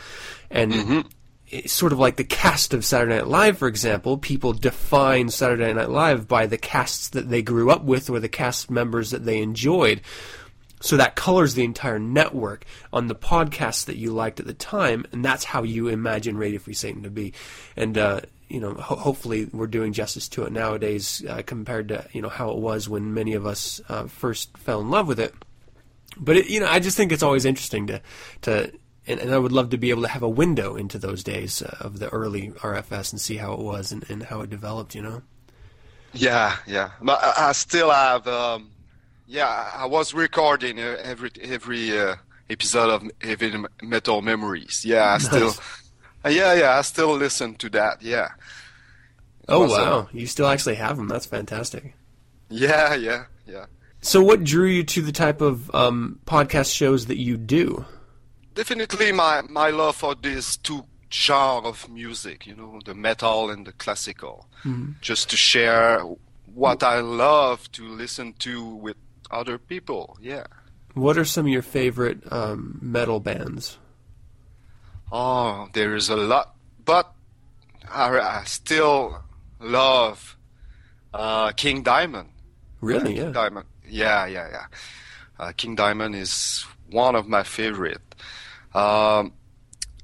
And it's sort of like the cast of Saturday Night Live, for example, people define Saturday Night Live by the casts that they grew up with or the cast members that they enjoyed. So that colors the entire network on the podcasts that you liked at the time, and that's how you imagine Radio Free Satan to be. And uh, you know, ho- hopefully, we're doing justice to it nowadays uh, compared to you know how it was when many of us uh, first fell in love with it. But it, you know, I just think it's always interesting to to. And, and I would love to be able to have a window into those days uh, of the early RFS and see how it was and, and how it developed. You know. Yeah, yeah. But I, I still have. Um, yeah, I was recording uh, every every uh, episode of Heavy Metal Memories. Yeah, I Nice. still. Uh, yeah, yeah. I still listen to that. Yeah. Oh was, uh, wow! You still actually have them. That's fantastic. yeah, yeah, yeah. So, what drew you to the type of um, podcast shows that you do? Definitely my my love for these two genre of music. You know, the metal and the classical. Mhm. Just to share what I love to listen to with other people. Yeah. What are some of your favorite um, metal bands? Oh, there is a lot, but I, I still love uh, King Diamond. Really? King Yeah. Diamond. Yeah, yeah, yeah. Uh, King Diamond is one of my favorite. Um,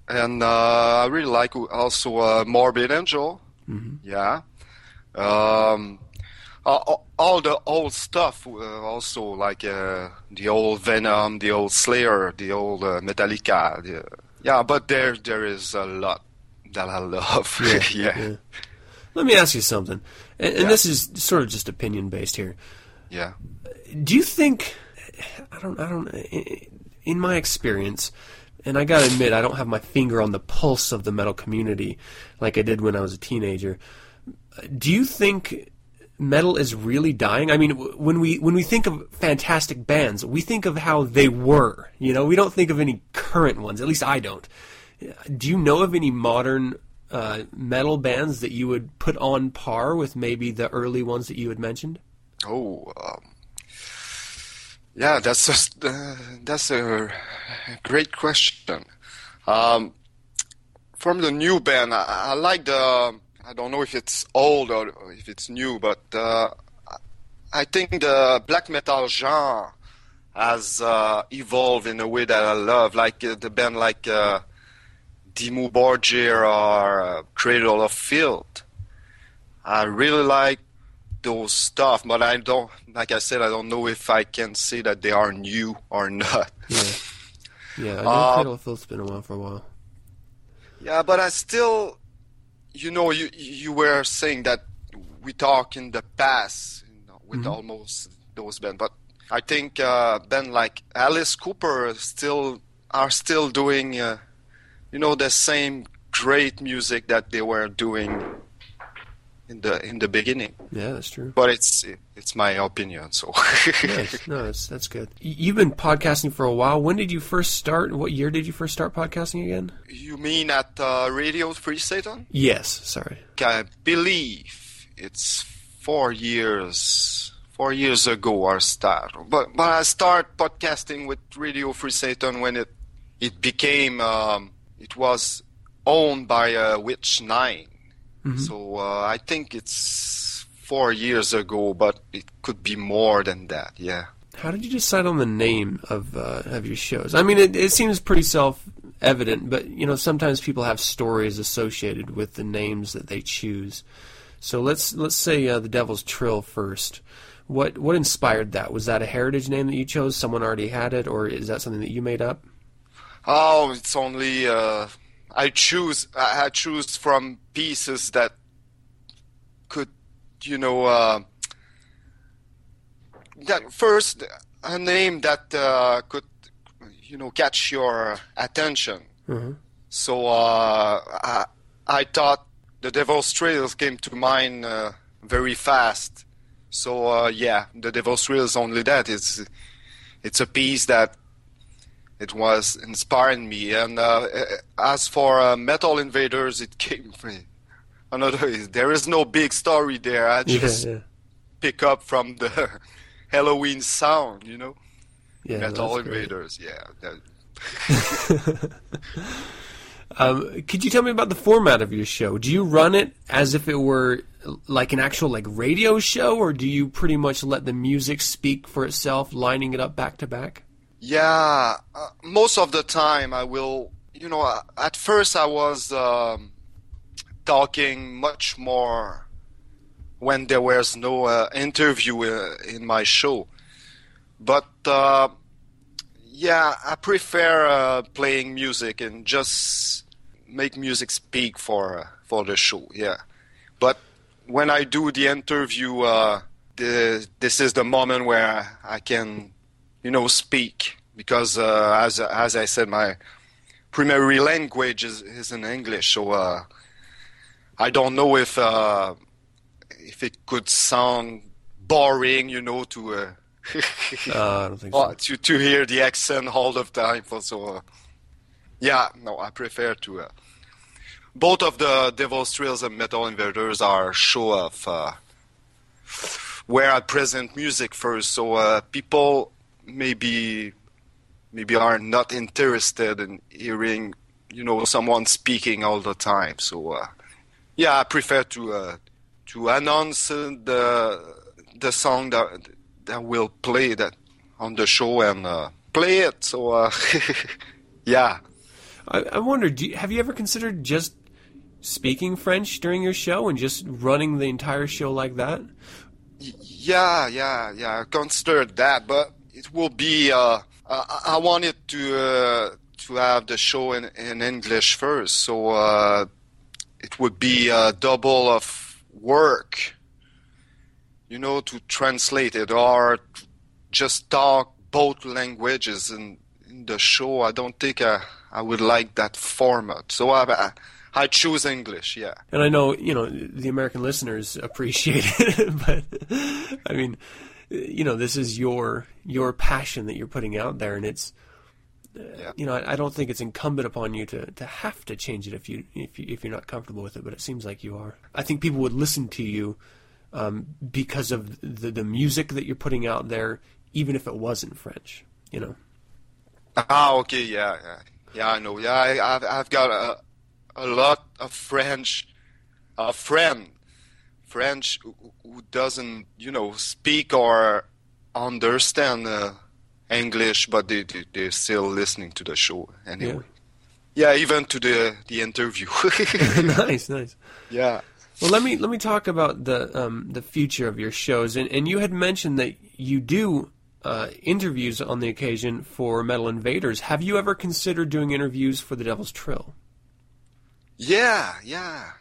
and uh, I really like also uh, Morbid Angel. Mhm. Yeah. Um, all, all the old stuff, uh, also like uh, the old Venom, the old Slayer, the old uh, Metallica. The, yeah, but there there is a lot that I love. Yeah, yeah. yeah. Let me ask you something, and, and Yeah. this is sort of just opinion based here. Yeah. Do you think? I don't. I don't. In my experience, and I gotta admit, I don't have my finger on the pulse of the metal community like I did when I was a teenager. Do you think metal is really dying? I mean, when we when we think of fantastic bands, we think of how they were. You know, we don't think of any current ones. At least I don't. Do you know of any modern uh, metal bands that you would put on par with maybe the early ones that you had mentioned? Oh, um, yeah, that's uh, that's a great question. Um, from the new band, I, I like the. I don't know if it's old or if it's new, but uh, I think the black metal genre has uh, evolved in a way that I love, like uh, the band like uh, Dimmu Borgir or uh, Cradle of Filth. I really like those stuff, but I don't, like I said, I don't know if I can say that they are new or not. Yeah. Yeah, I know Uh, Cradle Filth's been around for a while. Yeah, but I still, you know, you you were saying that we talk in the past you know, with Mhm. almost those bands, but I think uh, band like Alice Cooper still are still doing, uh, you know, the same great music that they were doing in the in the beginning. Yeah, that's true. But it's it's my opinion, so. nice. No, that's that's good. You've been podcasting for a while. When did you first start? What year did you first start podcasting again? You mean at uh, Radio Free Satan? Yes. Sorry. I believe it's four years. Four years ago, I start. But but I start podcasting with Radio Free Satan when it it became um, it was owned by uh, Witch 9 Mhm. So uh, I think it's four years ago, but it could be more than that. Yeah. How did you decide on the name of uh, of your shows? I mean, it, it seems pretty self evident, but you know, sometimes people have stories associated with the names that they choose. So let's let's say uh, the Devil's Trill first. What what inspired that? Was that a heritage name that you chose? Someone already had it, or is that something that you made up? Oh, it's only uh, I choose I choose from pieces that could, you know, uh, that first a name that uh, could, you know, catch your attention. Mm-hmm. So uh, I, I thought the Devil's Trill came to mind uh, very fast. So uh, yeah, the Devil's Trill only that. It's it's a piece that it was inspiring me. And uh, as for uh, Metal Invaders, it came from another. There is no big story there. I just yeah. pick up from the Helloween sound, you know. Yeah, Metal that's great. Invaders, yeah. Um, could you tell me about the format of your show? Do you run it as if it were like an actual like radio show, or do you pretty much let the music speak for itself, lining it up back to back? Yeah, uh, most of the time I will. You know, uh, at first I was um, talking much more when there was no uh, interview uh, in my show, but uh, yeah, I prefer uh, playing music and just make music speak for for the show. Yeah, but when I do the interview, the, this is the moment where I can you know, speak because uh, as as I said, my primary language is, is in English, so uh, I don't know if uh, if it could sound boring, you know, to uh, Uh, I don't think uh, to to hear the accent all the time. So, uh, yeah, no, I prefer to. Uh, both of the Devil's Trills and Metal Invaders are show of uh, where I present music first, so uh, people maybe maybe are not interested in hearing you know someone speaking all the time. So uh, yeah, I prefer to uh, to announce uh, the the song that that will play that on the show and uh, play it. So uh, yeah. I, I wonder, do you, have you ever considered just speaking French during your show and just running the entire show like that? Yeah, yeah, yeah. I considered that, but it will be. Uh, I, I wanted to uh, to have the show in, in English first, so uh, it would be a double of work. You know, to translate it or just talk both languages in, in the show. I don't think I, I would like that format, so I, I I choose English. Yeah. And I know, you know, the American listeners appreciate it, but I mean, you know, this is your your passion that you're putting out there, and it's, uh, you know, I, I don't think it's incumbent upon you to, to have to change it if you if you, if you're not comfortable with it. But it seems like you are. I think people would listen to you um, because of the the music that you're putting out there, even if it wasn't French. You know. Ah, okay, yeah, yeah, yeah. I know. Yeah, I, I've I've got a a lot of French, a friend, French who, who doesn't, you know, speak or understand uh, English, but they, they they're still listening to the show anyway. Yeah, even to the the interview. nice, nice. Yeah. Well, let me let me talk about the um, the future of your shows, and and you had mentioned that you do uh, interviews on the occasion for Metal Invaders. Have you ever considered doing interviews for the Devil's Trill? Yeah, yeah.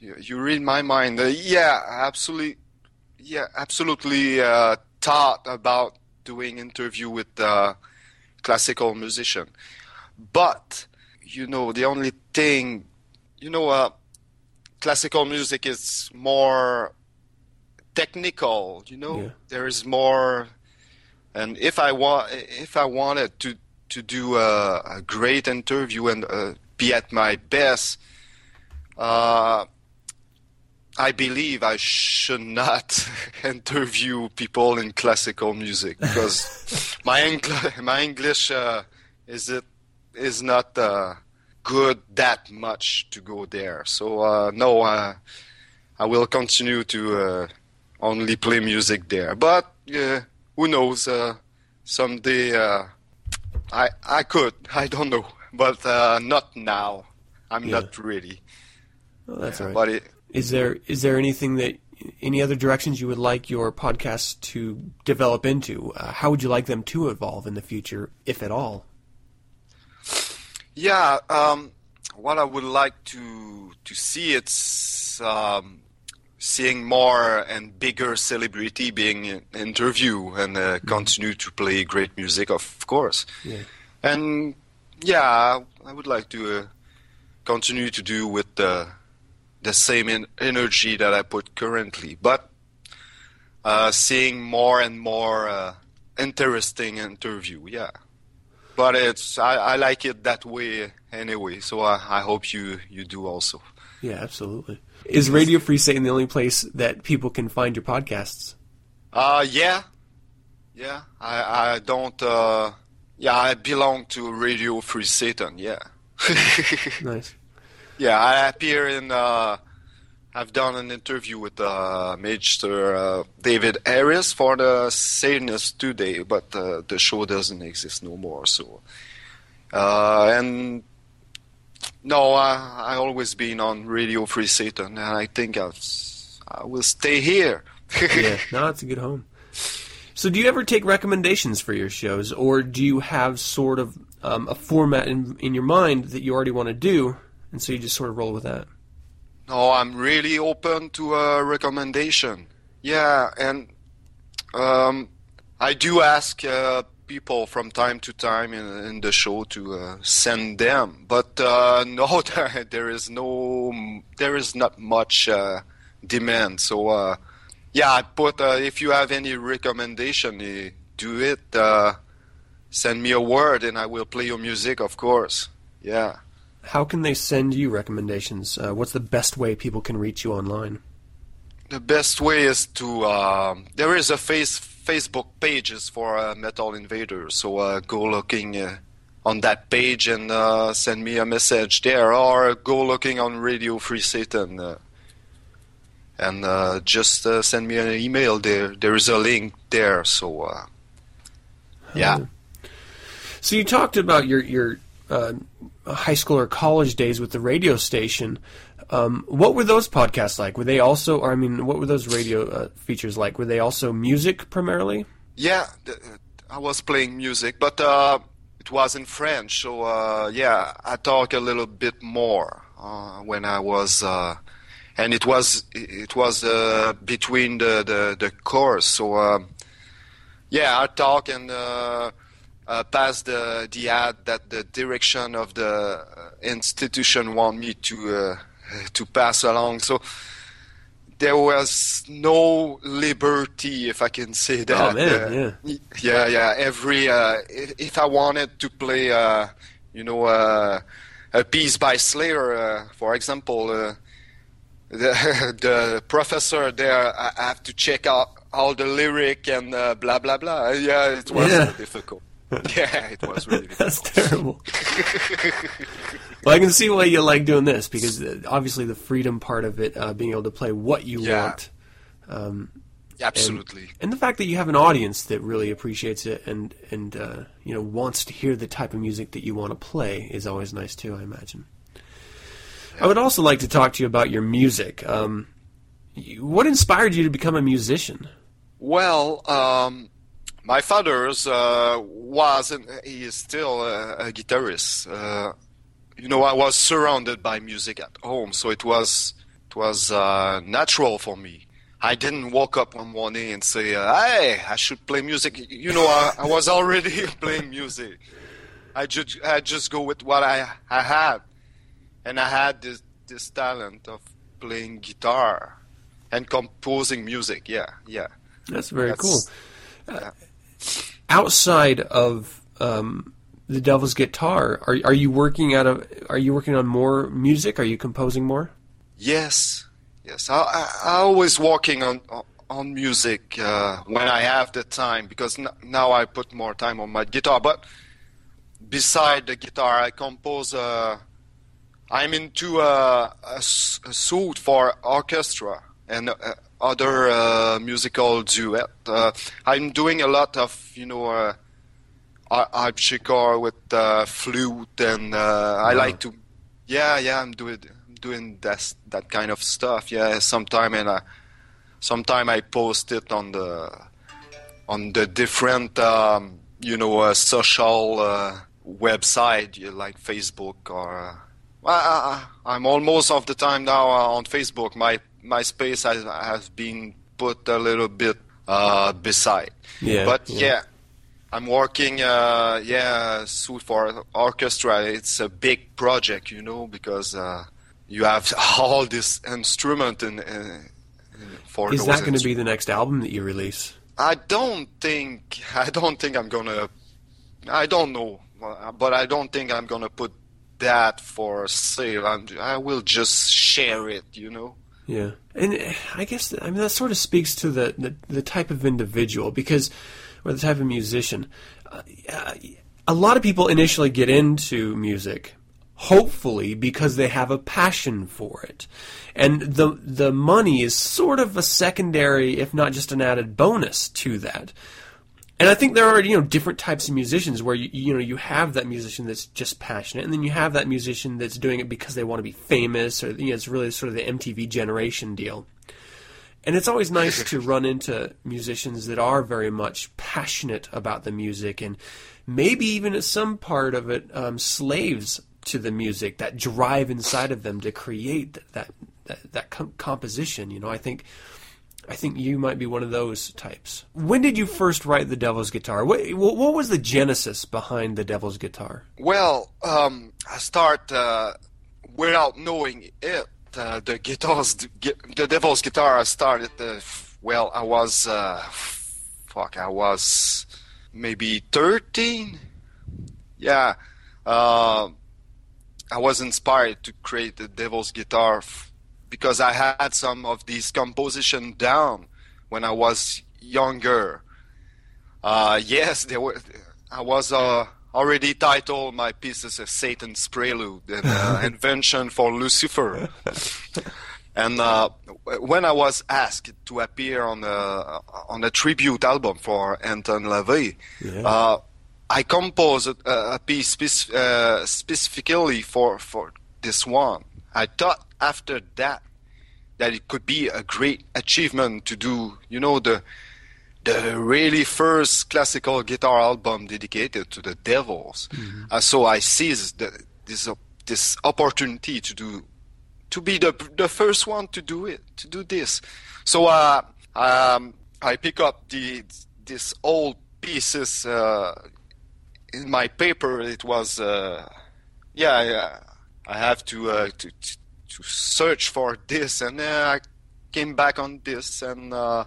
You, you read my mind. Uh, yeah, absolutely. Yeah, absolutely. Uh, thought about doing interview with uh, classical musician, but you know the only thing, you know, uh, classical music is more technical. You know, Yeah. there is more. And if I want, if I wanted to to do a, a great interview and uh, be at my best, uh, I believe I should not interview people in classical music because my Engl- my English uh, is it is not uh, good that much to go there. So uh, no, uh, I will continue to uh, only play music there. But uh, who knows? Uh, someday uh, I I could. I don't know, but uh, not now. I'm Yeah. not ready. Oh, that's all right. But it, Is there is there anything that any other directions you would like your podcast to develop into? Uh, how would you like them to evolve in the future, if at all? Yeah, um, what I would like to to see it's um, seeing more and bigger celebrity being in- interview and uh, continue to play great music, of course. Yeah. And yeah, I would like to uh, continue to do with the the same en- energy that I put currently, but uh, seeing more and more uh, interesting interview. Yeah, but it's I, I like it that way anyway. So I, I hope you you do also. Yeah, absolutely. Is Radio Free Satan the only place that people can find your podcasts? Uh, yeah, yeah. I I don't. Uh, yeah, I belong to Radio Free Satan. Yeah. nice. Yeah, I appear in. Uh, I've done an interview with uh, Major uh, David Harris for the Satanist Today, but uh, the show doesn't exist no more. So, uh, and no, I I always been on Radio Free Satan, and I think I'll, I will stay here. yeah, no, it's a good home. So, do you ever take recommendations for your shows, or do you have sort of um, a format in in your mind that you already want to do, and so you just sort of roll with that? No, I'm really open to a recommendation. Yeah, and um, I do ask uh, people from time to time in, in the show to uh, send them, but uh, no, there, is no, there is not much uh, demand. So uh, yeah, I put uh, if you have any recommendation, eh, do it. Send me a word, and I will play your music, of course. Yeah. How can they send you recommendations? Uh, what's the best way people can reach you online? The best way is to um, there is a face Facebook pages for uh, Metal Invaders, so uh, go looking uh, on that page and uh, send me a message there, or go looking on Radio Free Satan uh, and uh, just send me an email there. There is a link there, so yeah. So you talked about your your uh, high school or college days with the radio station. Um, what were those podcasts like? Were they also, or I mean, what were those radio uh, features like? Were they also music primarily? Yeah, I was playing music, but uh, it was in French. So uh, yeah, I talk a little bit more uh, when I was, uh, and it was it was uh, between the, the the course. So yeah, I talk and uh, pass the the ad that the direction of the uh, institution want me to uh, to pass along. So there was no liberty, if I can say that. Oh man, Uh, yeah, yeah. Every uh, if, if I wanted to play, uh, you know, uh, a piece by Slayer, uh, for example, uh, the the professor there, I I have to check out all the lyric and uh, blah blah blah. Yeah, it was Yeah. difficult. yeah, it was really. That's terrible. well, I can see why you like doing this because uh, obviously the freedom part of it, uh, being able to play what you Yeah. want. Um, Absolutely. And, and the fact that you have an audience that really appreciates it and and uh, you know wants to hear the type of music that you want to play is always nice too. I imagine. I would also like to talk to you about your music. Um, what inspired you to become a musician? Well, um, my father's uh, was and he is still a, a guitarist. Uh, you know, I was surrounded by music at home, so it was it was uh, natural for me. I didn't wake up one morning and say, "Hey, I should play music." You know, I, I was already playing music. I just I just go with what I I had, and I had this this talent of playing guitar and composing music. Yeah, yeah. That's very That's- cool. Uh, outside of um, the Devil's Guitar, are are you working out of? Are you working on more music? Are you composing more? Yes, yes. I, I, I always working on on music uh, when I have the time because n- now I put more time on my guitar. But beside the guitar, I compose. Uh, I'm into a, a for orchestra and uh, other uh, musical duet. Uh, I'm doing a lot of you know. Uh, ar- harpsichord with uh, flute and uh, I like to yeah yeah I'm doing I'm doing that that kind of stuff yeah sometime and I sometime I post it on the on the different um, you know uh, social uh, website you like Facebook or uh, I, I'm almost of the time now on Facebook my my space has, has been put a little bit uh, beside Yeah, but yeah. yeah I'm working, uh, yeah, suit for orchestra. It's a big project, you know, because uh, you have all this instrument in, in for Is that going to be the next album that you release? I don't think I don't think I'm gonna. I don't know, uh, but I don't think I'm gonna put that for sale. I'm, I will just share it, you know. Yeah, and uh, I guess I mean that sort of speaks to the the, the type of individual because, or the type of musician. Uh, a lot of people initially get into music, hopefully because they have a passion for it, and the the money is sort of a secondary, if not just an added bonus to that. And I think there are you know different types of musicians where you you know you have that musician that's just passionate, and then you have that musician that's doing it because they want to be famous, or you know it's really sort of the MTV generation deal. And it's always nice to run into musicians that are very much passionate about the music, and maybe even at some part of it, um, slaves to the music, that drive inside of them to create that that that, that com- composition. You know, I think. I think you might be one of those types. When did you first write the Devil's Guitar? What, what was the genesis behind the Devil's Guitar? Well, um, I start uh, without knowing it. Uh, the guitars, the Devil's Guitar. I started. Uh, well, I was, uh, fuck, I was maybe thirteen. Yeah, uh, I was inspired to create the Devil's Guitar. F- because I had some of these composition down when I was younger. Uh, yes, there were. I was uh, already titled my pieces as Satan's Prelude and uh, Invention for Lucifer. and uh, when I was asked to appear on a on a tribute album for Anton LaVey, Yeah. uh, I composed a, a piece spec- uh, specifically for for this one. I thought after that that it could be a great achievement to do, you know, the the really first classical guitar album dedicated to the devils. Uh, so I seized the, this op- this opportunity to do to be the the first one to do it to do this. So uh, um, I pick up the this old pieces uh, in my paper. It was uh, yeah, yeah. I have to, uh, to to to search for this, and then I came back on this, and uh,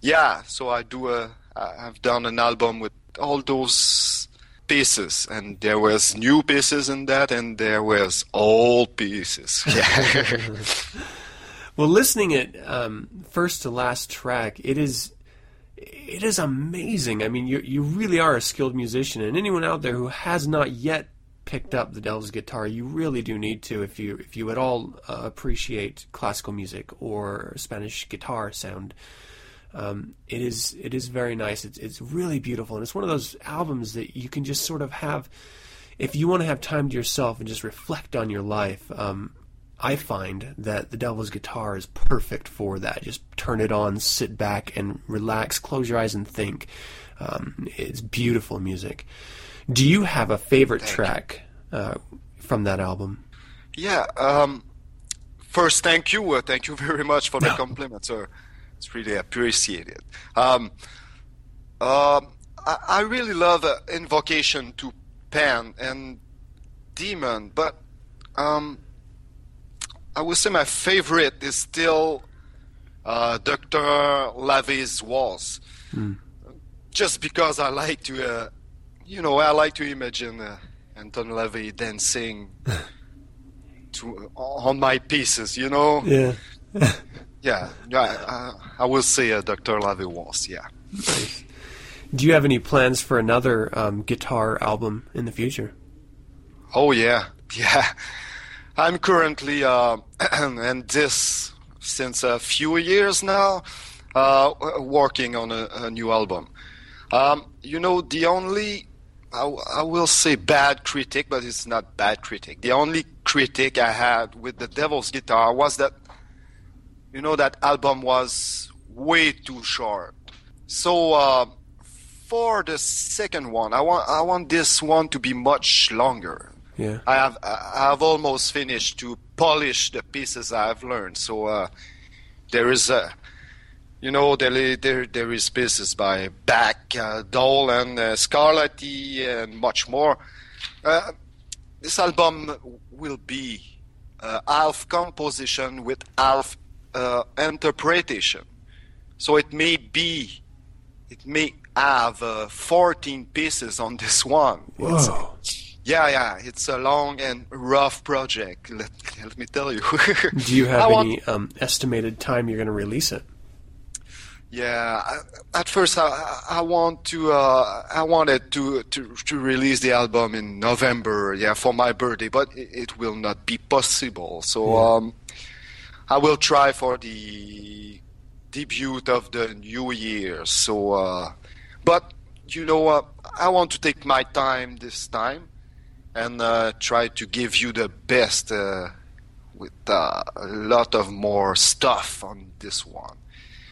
yeah, so I do a I've done an album with all those pieces, and there was new pieces in that, and there was old pieces. Yeah. Well, listening at um, first to last track, it is it is amazing. I mean, you you really are a skilled musician, and anyone out there who has not yet picked up the Devil's guitar, you really do need to if you if you at all uh, appreciate classical music or Spanish guitar sound. Um, it is it is very nice. It's it's really beautiful, and it's one of those albums that you can just sort of have if you want to have time to yourself and just reflect on your life. Um, I find that the Devil's Guitar is perfect for that. Just turn it on, sit back, and relax. Close your eyes and think. Um, it's beautiful music. Do you have a favorite track uh, from that album? Yeah. Um, first, thank you. Uh, thank you very much for the compliment, sir. It's really appreciated. Um, um, I, I really love uh, Invocation to Pan and Demon, but um, I would say my favorite is still uh, Dr. LaVey's Waltz. Just because I like to, uh, you know, I like to imagine uh, Anton LaVey dancing to on my pieces, you know. Yeah. Yeah, yeah. I, I will say uh, Dr. LaVey Waltz. Yeah. Nice. Do you have any plans for another um, guitar album in the future? Oh yeah, yeah. I'm currently uh, and this since a few years now, uh, working on a, a new album. Um, you know, the only I, I will say bad critic, but it's not bad critic. The only critic I had with the Devil's Guitar was that you know that album was way too short. So uh, for the second one, I want I want this one to be much longer. Yeah. I have I have almost finished to polish the pieces I've learned. So uh, there is a, you know, there there there is pieces by Bach, uh, Dole, and uh, Scarlatti, and much more. Uh, this album will be uh, half composition with half uh, interpretation. So it may be, it may have uh, 14 pieces on this one. It's- yeah, yeah, it's a long and rough project. Let, let me tell you. Do you have I want- any um, estimated time you're going to release it? Yeah, I- at first I, I want to uh, I wanted to, to to release the album in November, yeah, for my birthday, but it, it will not be possible. So um, I will try for the debut of the new year. So, uh, but you know, uh, I want to take my time this time and uh, try to give you the best uh, with uh, a lot of more stuff on this one.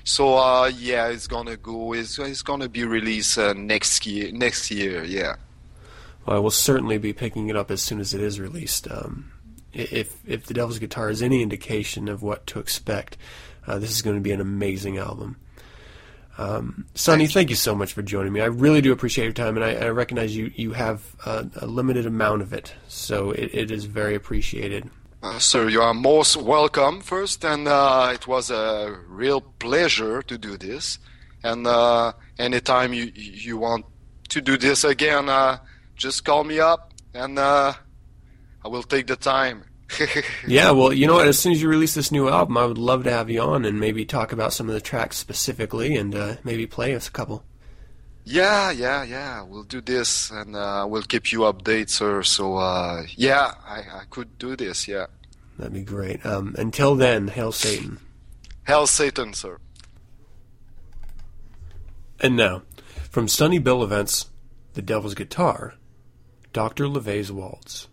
So uh, yeah, it's gonna go. It's, it's gonna be released uh, next year. Next year, yeah. Well, I will certainly be picking it up as soon as it is released. Um, if if the Devil's Guitar is any indication of what to expect, uh, this is going to be an amazing album. Um, Sonny, thank you so much for joining me. I really do appreciate your time, and I, I recognize you you have a, a limited amount of it, so it, it is very appreciated. Uh, sir, you are most welcome first, and uh, it was a real pleasure to do this. And uh, anytime you you want to do this again, uh, just call me up, and uh, I will take the time. Yeah, well, you know what? As soon as you release this new album, I would love to have you on and maybe talk about some of the tracks specifically, and uh, maybe play us a couple. Yeah, yeah, yeah. We'll do this, and uh, we'll keep you updated, sir. So uh, yeah, I, I could do this. Yeah. That'd be great. Um, until then, hail Satan. Hail Satan, sir. And now, from Sunny Bill Events, The Devil's Guitar, Dr. LaVey's Waltz.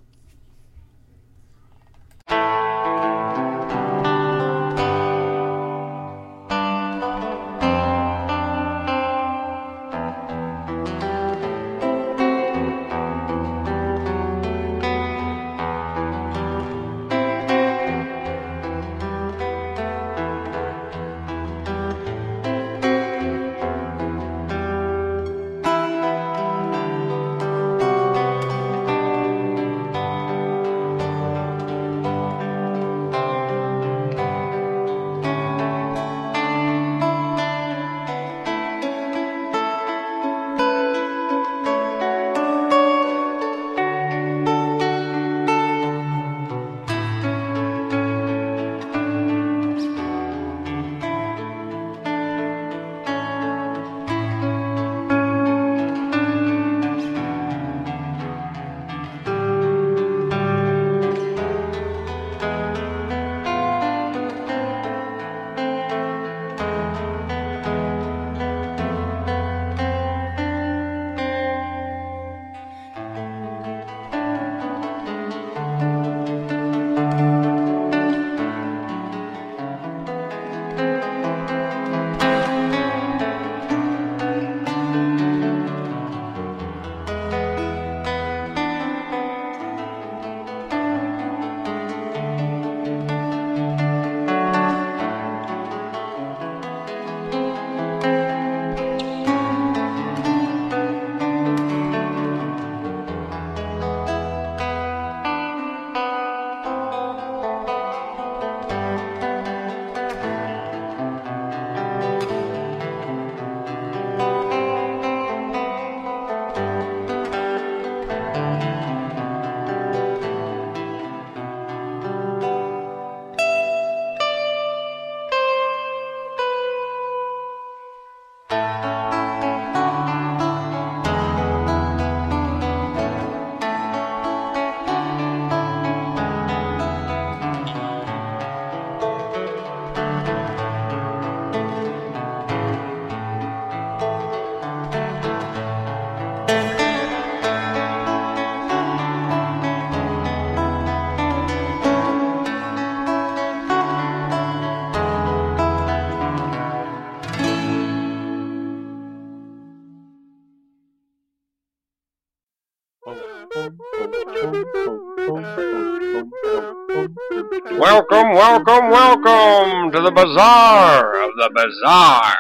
Welcome to the Bazaar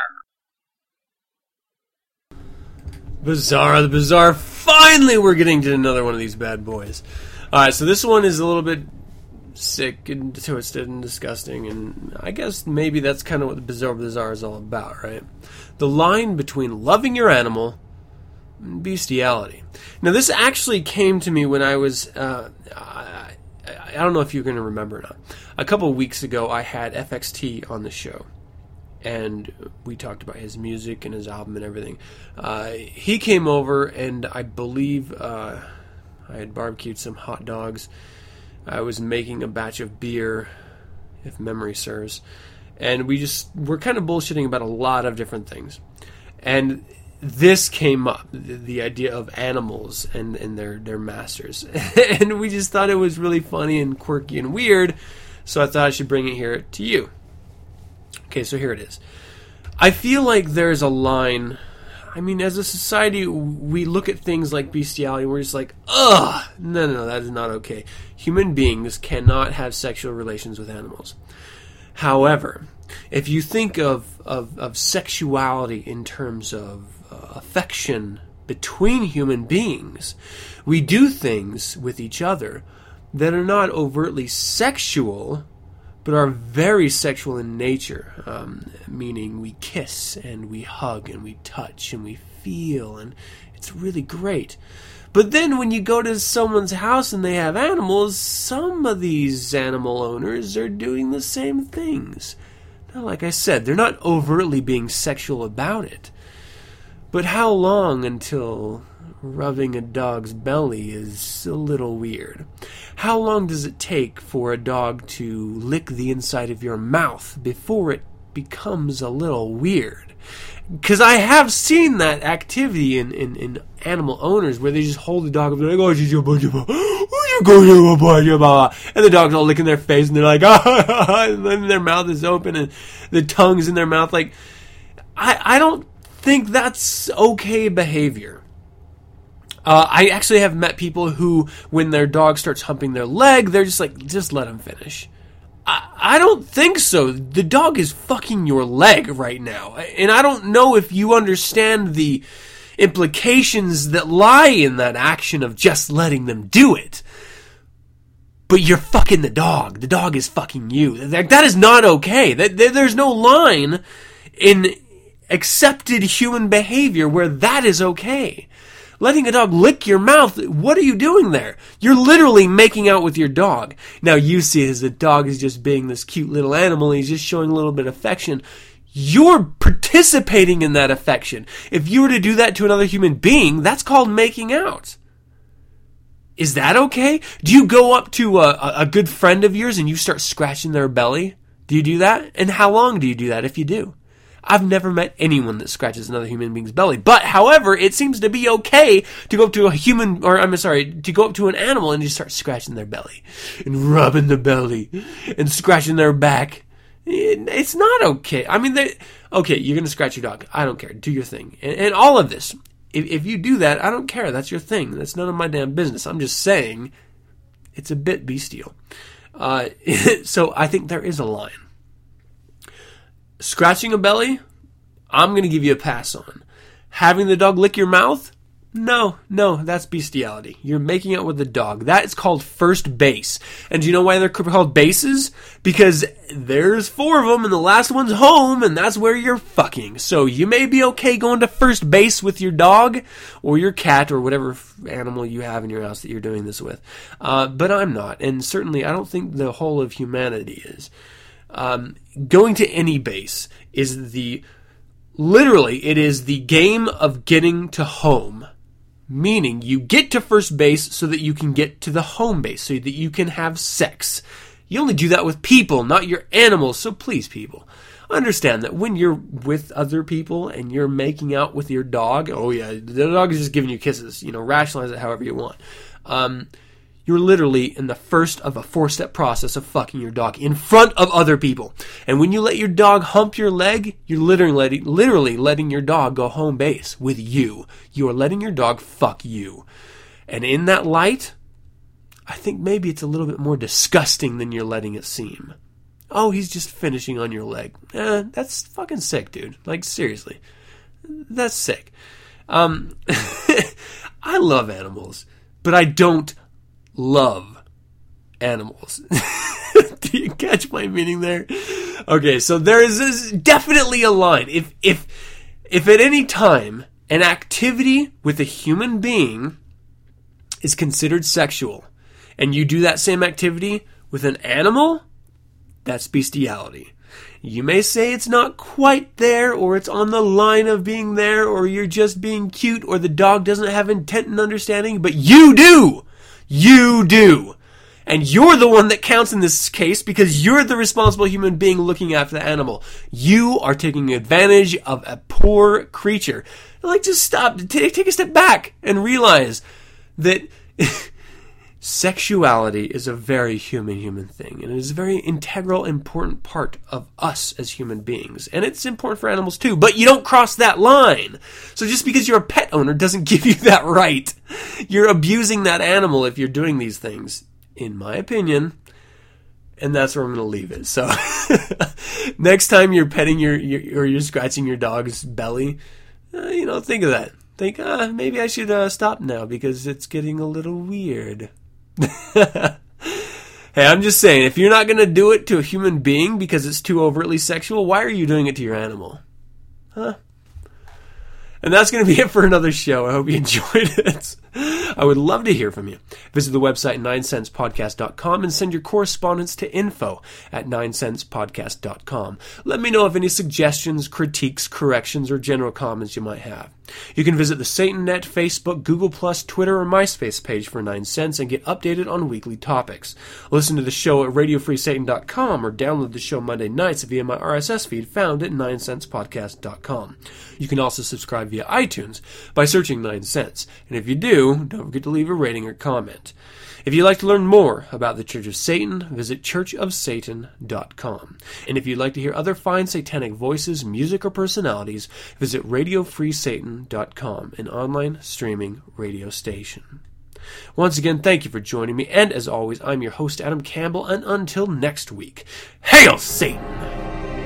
Bazaar of the Bizarre. Finally, we're getting to another one of these bad boys. All right, so this one is a little bit sick and twisted and disgusting. And I guess maybe that's kind of what the Bizarre Bazaar is all about, right? The line between loving your animal and bestiality. Now, this actually came to me when I was. Uh, I, don't know if you're going to remember or not. A couple weeks ago, I had FXT on the show and we talked about his music and his album and everything. Uh, he came over, and I believe uh, I had barbecued some hot dogs. I was making a batch of beer, if memory serves, and we just were kind of bullshitting about a lot of different things. And this came up the, idea of animals and, and their, their masters. and we just thought it was really funny and quirky and weird, so I thought I should bring it here to you. Okay, so here it is. I feel like there's a line. I mean, as a society, we look at things like bestiality, we're just like, ugh, no, no, no, that is not okay. Human beings cannot have sexual relations with animals. However, if you think of, of, of sexuality in terms of affection between human beings, we do things with each other that are not overtly sexual, but are very sexual in nature, um, meaning we kiss and we hug and we touch and we feel, and it's really great. But then when you go to someone's house and they have animals, some of these animal owners are doing the same things. Now, like I said, they're not overtly being sexual about it. But how long until rubbing a dog's belly is a little weird. How long does it take for a dog to lick the inside of your mouth before it becomes a little weird? Because I have seen that activity in, in, in, animal owners where they just hold the dog and they're like, oh, and the dog's all licking their face and they're like, ah, and then their mouth is open and the tongue's in their mouth. Like, I, I don't think that's okay behavior. Uh, I actually have met people who, when their dog starts humping their leg, they're just like, just let him finish. I, I don't think so. The dog is fucking your leg right now. And I don't know if you understand the implications that lie in that action of just letting them do it. But you're fucking the dog. The dog is fucking you. That, that is not okay. That, there's no line in accepted human behavior where that is okay letting a dog lick your mouth. What are you doing there? You're literally making out with your dog. Now you see it as the dog is just being this cute little animal. He's just showing a little bit of affection. You're participating in that affection. If you were to do that to another human being, that's called making out. Is that okay? Do you go up to a, a good friend of yours and you start scratching their belly? Do you do that? And how long do you do that if you do? I've never met anyone that scratches another human being's belly. But, however, it seems to be okay to go up to a human, or I'm sorry, to go up to an animal and just start scratching their belly and rubbing the belly and scratching their back. It's not okay. I mean, they, okay, you're to scratch your dog. I don't care. Do your thing. And, and all of this, if, if you do that, I don't care. That's your thing. That's none of my damn business. I'm just saying it's a bit bestial. Uh, so I think there is a line Scratching a belly, I'm going to give you a pass on. Having the dog lick your mouth, no, no, that's bestiality. You're making out with the dog. That is called first base. And do you know why they're called bases? Because there's four of them and the last one's home and that's where you're fucking. So you may be okay going to first base with your dog or your cat or whatever animal you have in your house that you're doing this with. Uh, but I'm not. And certainly I don't think the whole of humanity is. Um, going to any base is the literally it is the game of getting to home. Meaning you get to first base so that you can get to the home base so that you can have sex. You only do that with people not your animals so please people understand that when you're with other people and you're making out with your dog oh yeah the dog is just giving you kisses you know rationalize it however you want. Um, you're literally in the first of a four step process of fucking your dog in front of other people. And when you let your dog hump your leg, you're literally letting, literally letting your dog go home base with you. You are letting your dog fuck you. And in that light, I think maybe it's a little bit more disgusting than you're letting it seem. Oh, he's just finishing on your leg. Eh, that's fucking sick, dude. Like, seriously. That's sick. Um, I love animals, but I don't love animals. Do you catch my meaning there? Okay, so there is this definitely a line. If if if at any time an activity with a human being is considered sexual, and you do that same activity with an animal, that's bestiality. You may say it's not quite there, or it's on the line of being there, or you're just being cute, or the dog doesn't have intent and understanding, but you do! You do! And you're the one that counts in this case because you're the responsible human being looking after the animal. You are taking advantage of a poor creature. Like, just stop, take, take a step back and realize that sexuality is a very human human thing and it is a very integral important part of us as human beings and it's important for animals too but you don't cross that line so just because you're a pet owner doesn't give you that right you're abusing that animal if you're doing these things in my opinion and that's where I'm going to leave it. So next time you're petting your, your, or you're scratching your dog's belly, uh, you know, think of that. Think, uh, maybe I should uh, stop now because it's getting a little weird. hey, I'm just saying, if you're not going to do it to a human being because it's too overtly sexual, why are you doing it to your animal? Huh? And that's going to be it for another show. I hope you enjoyed it. I would love to hear from you. Visit the website 9centspodcast.com and send your correspondence to info at 9centspodcast.com. Let me know of any suggestions, critiques, corrections, or general comments you might have. You can visit the SatanNet, Facebook, Google+, Twitter, or MySpace page for 9 cents and get updated on weekly topics. Listen to the show at radiofreesatan.com or download the show Monday nights via my RSS feed found at 9centspodcast.com. You can also subscribe via iTunes by searching 9 cents. And if you do, don't forget to leave a rating or comment. If you'd like to learn more about the Church of Satan, visit churchofsatan.com. And if you'd like to hear other fine satanic voices, music, or personalities, visit radiofreesatan.com, an online streaming radio station. Once again, thank you for joining me, and as always, I'm your host, Adam Campbell, and until next week, Hail Satan!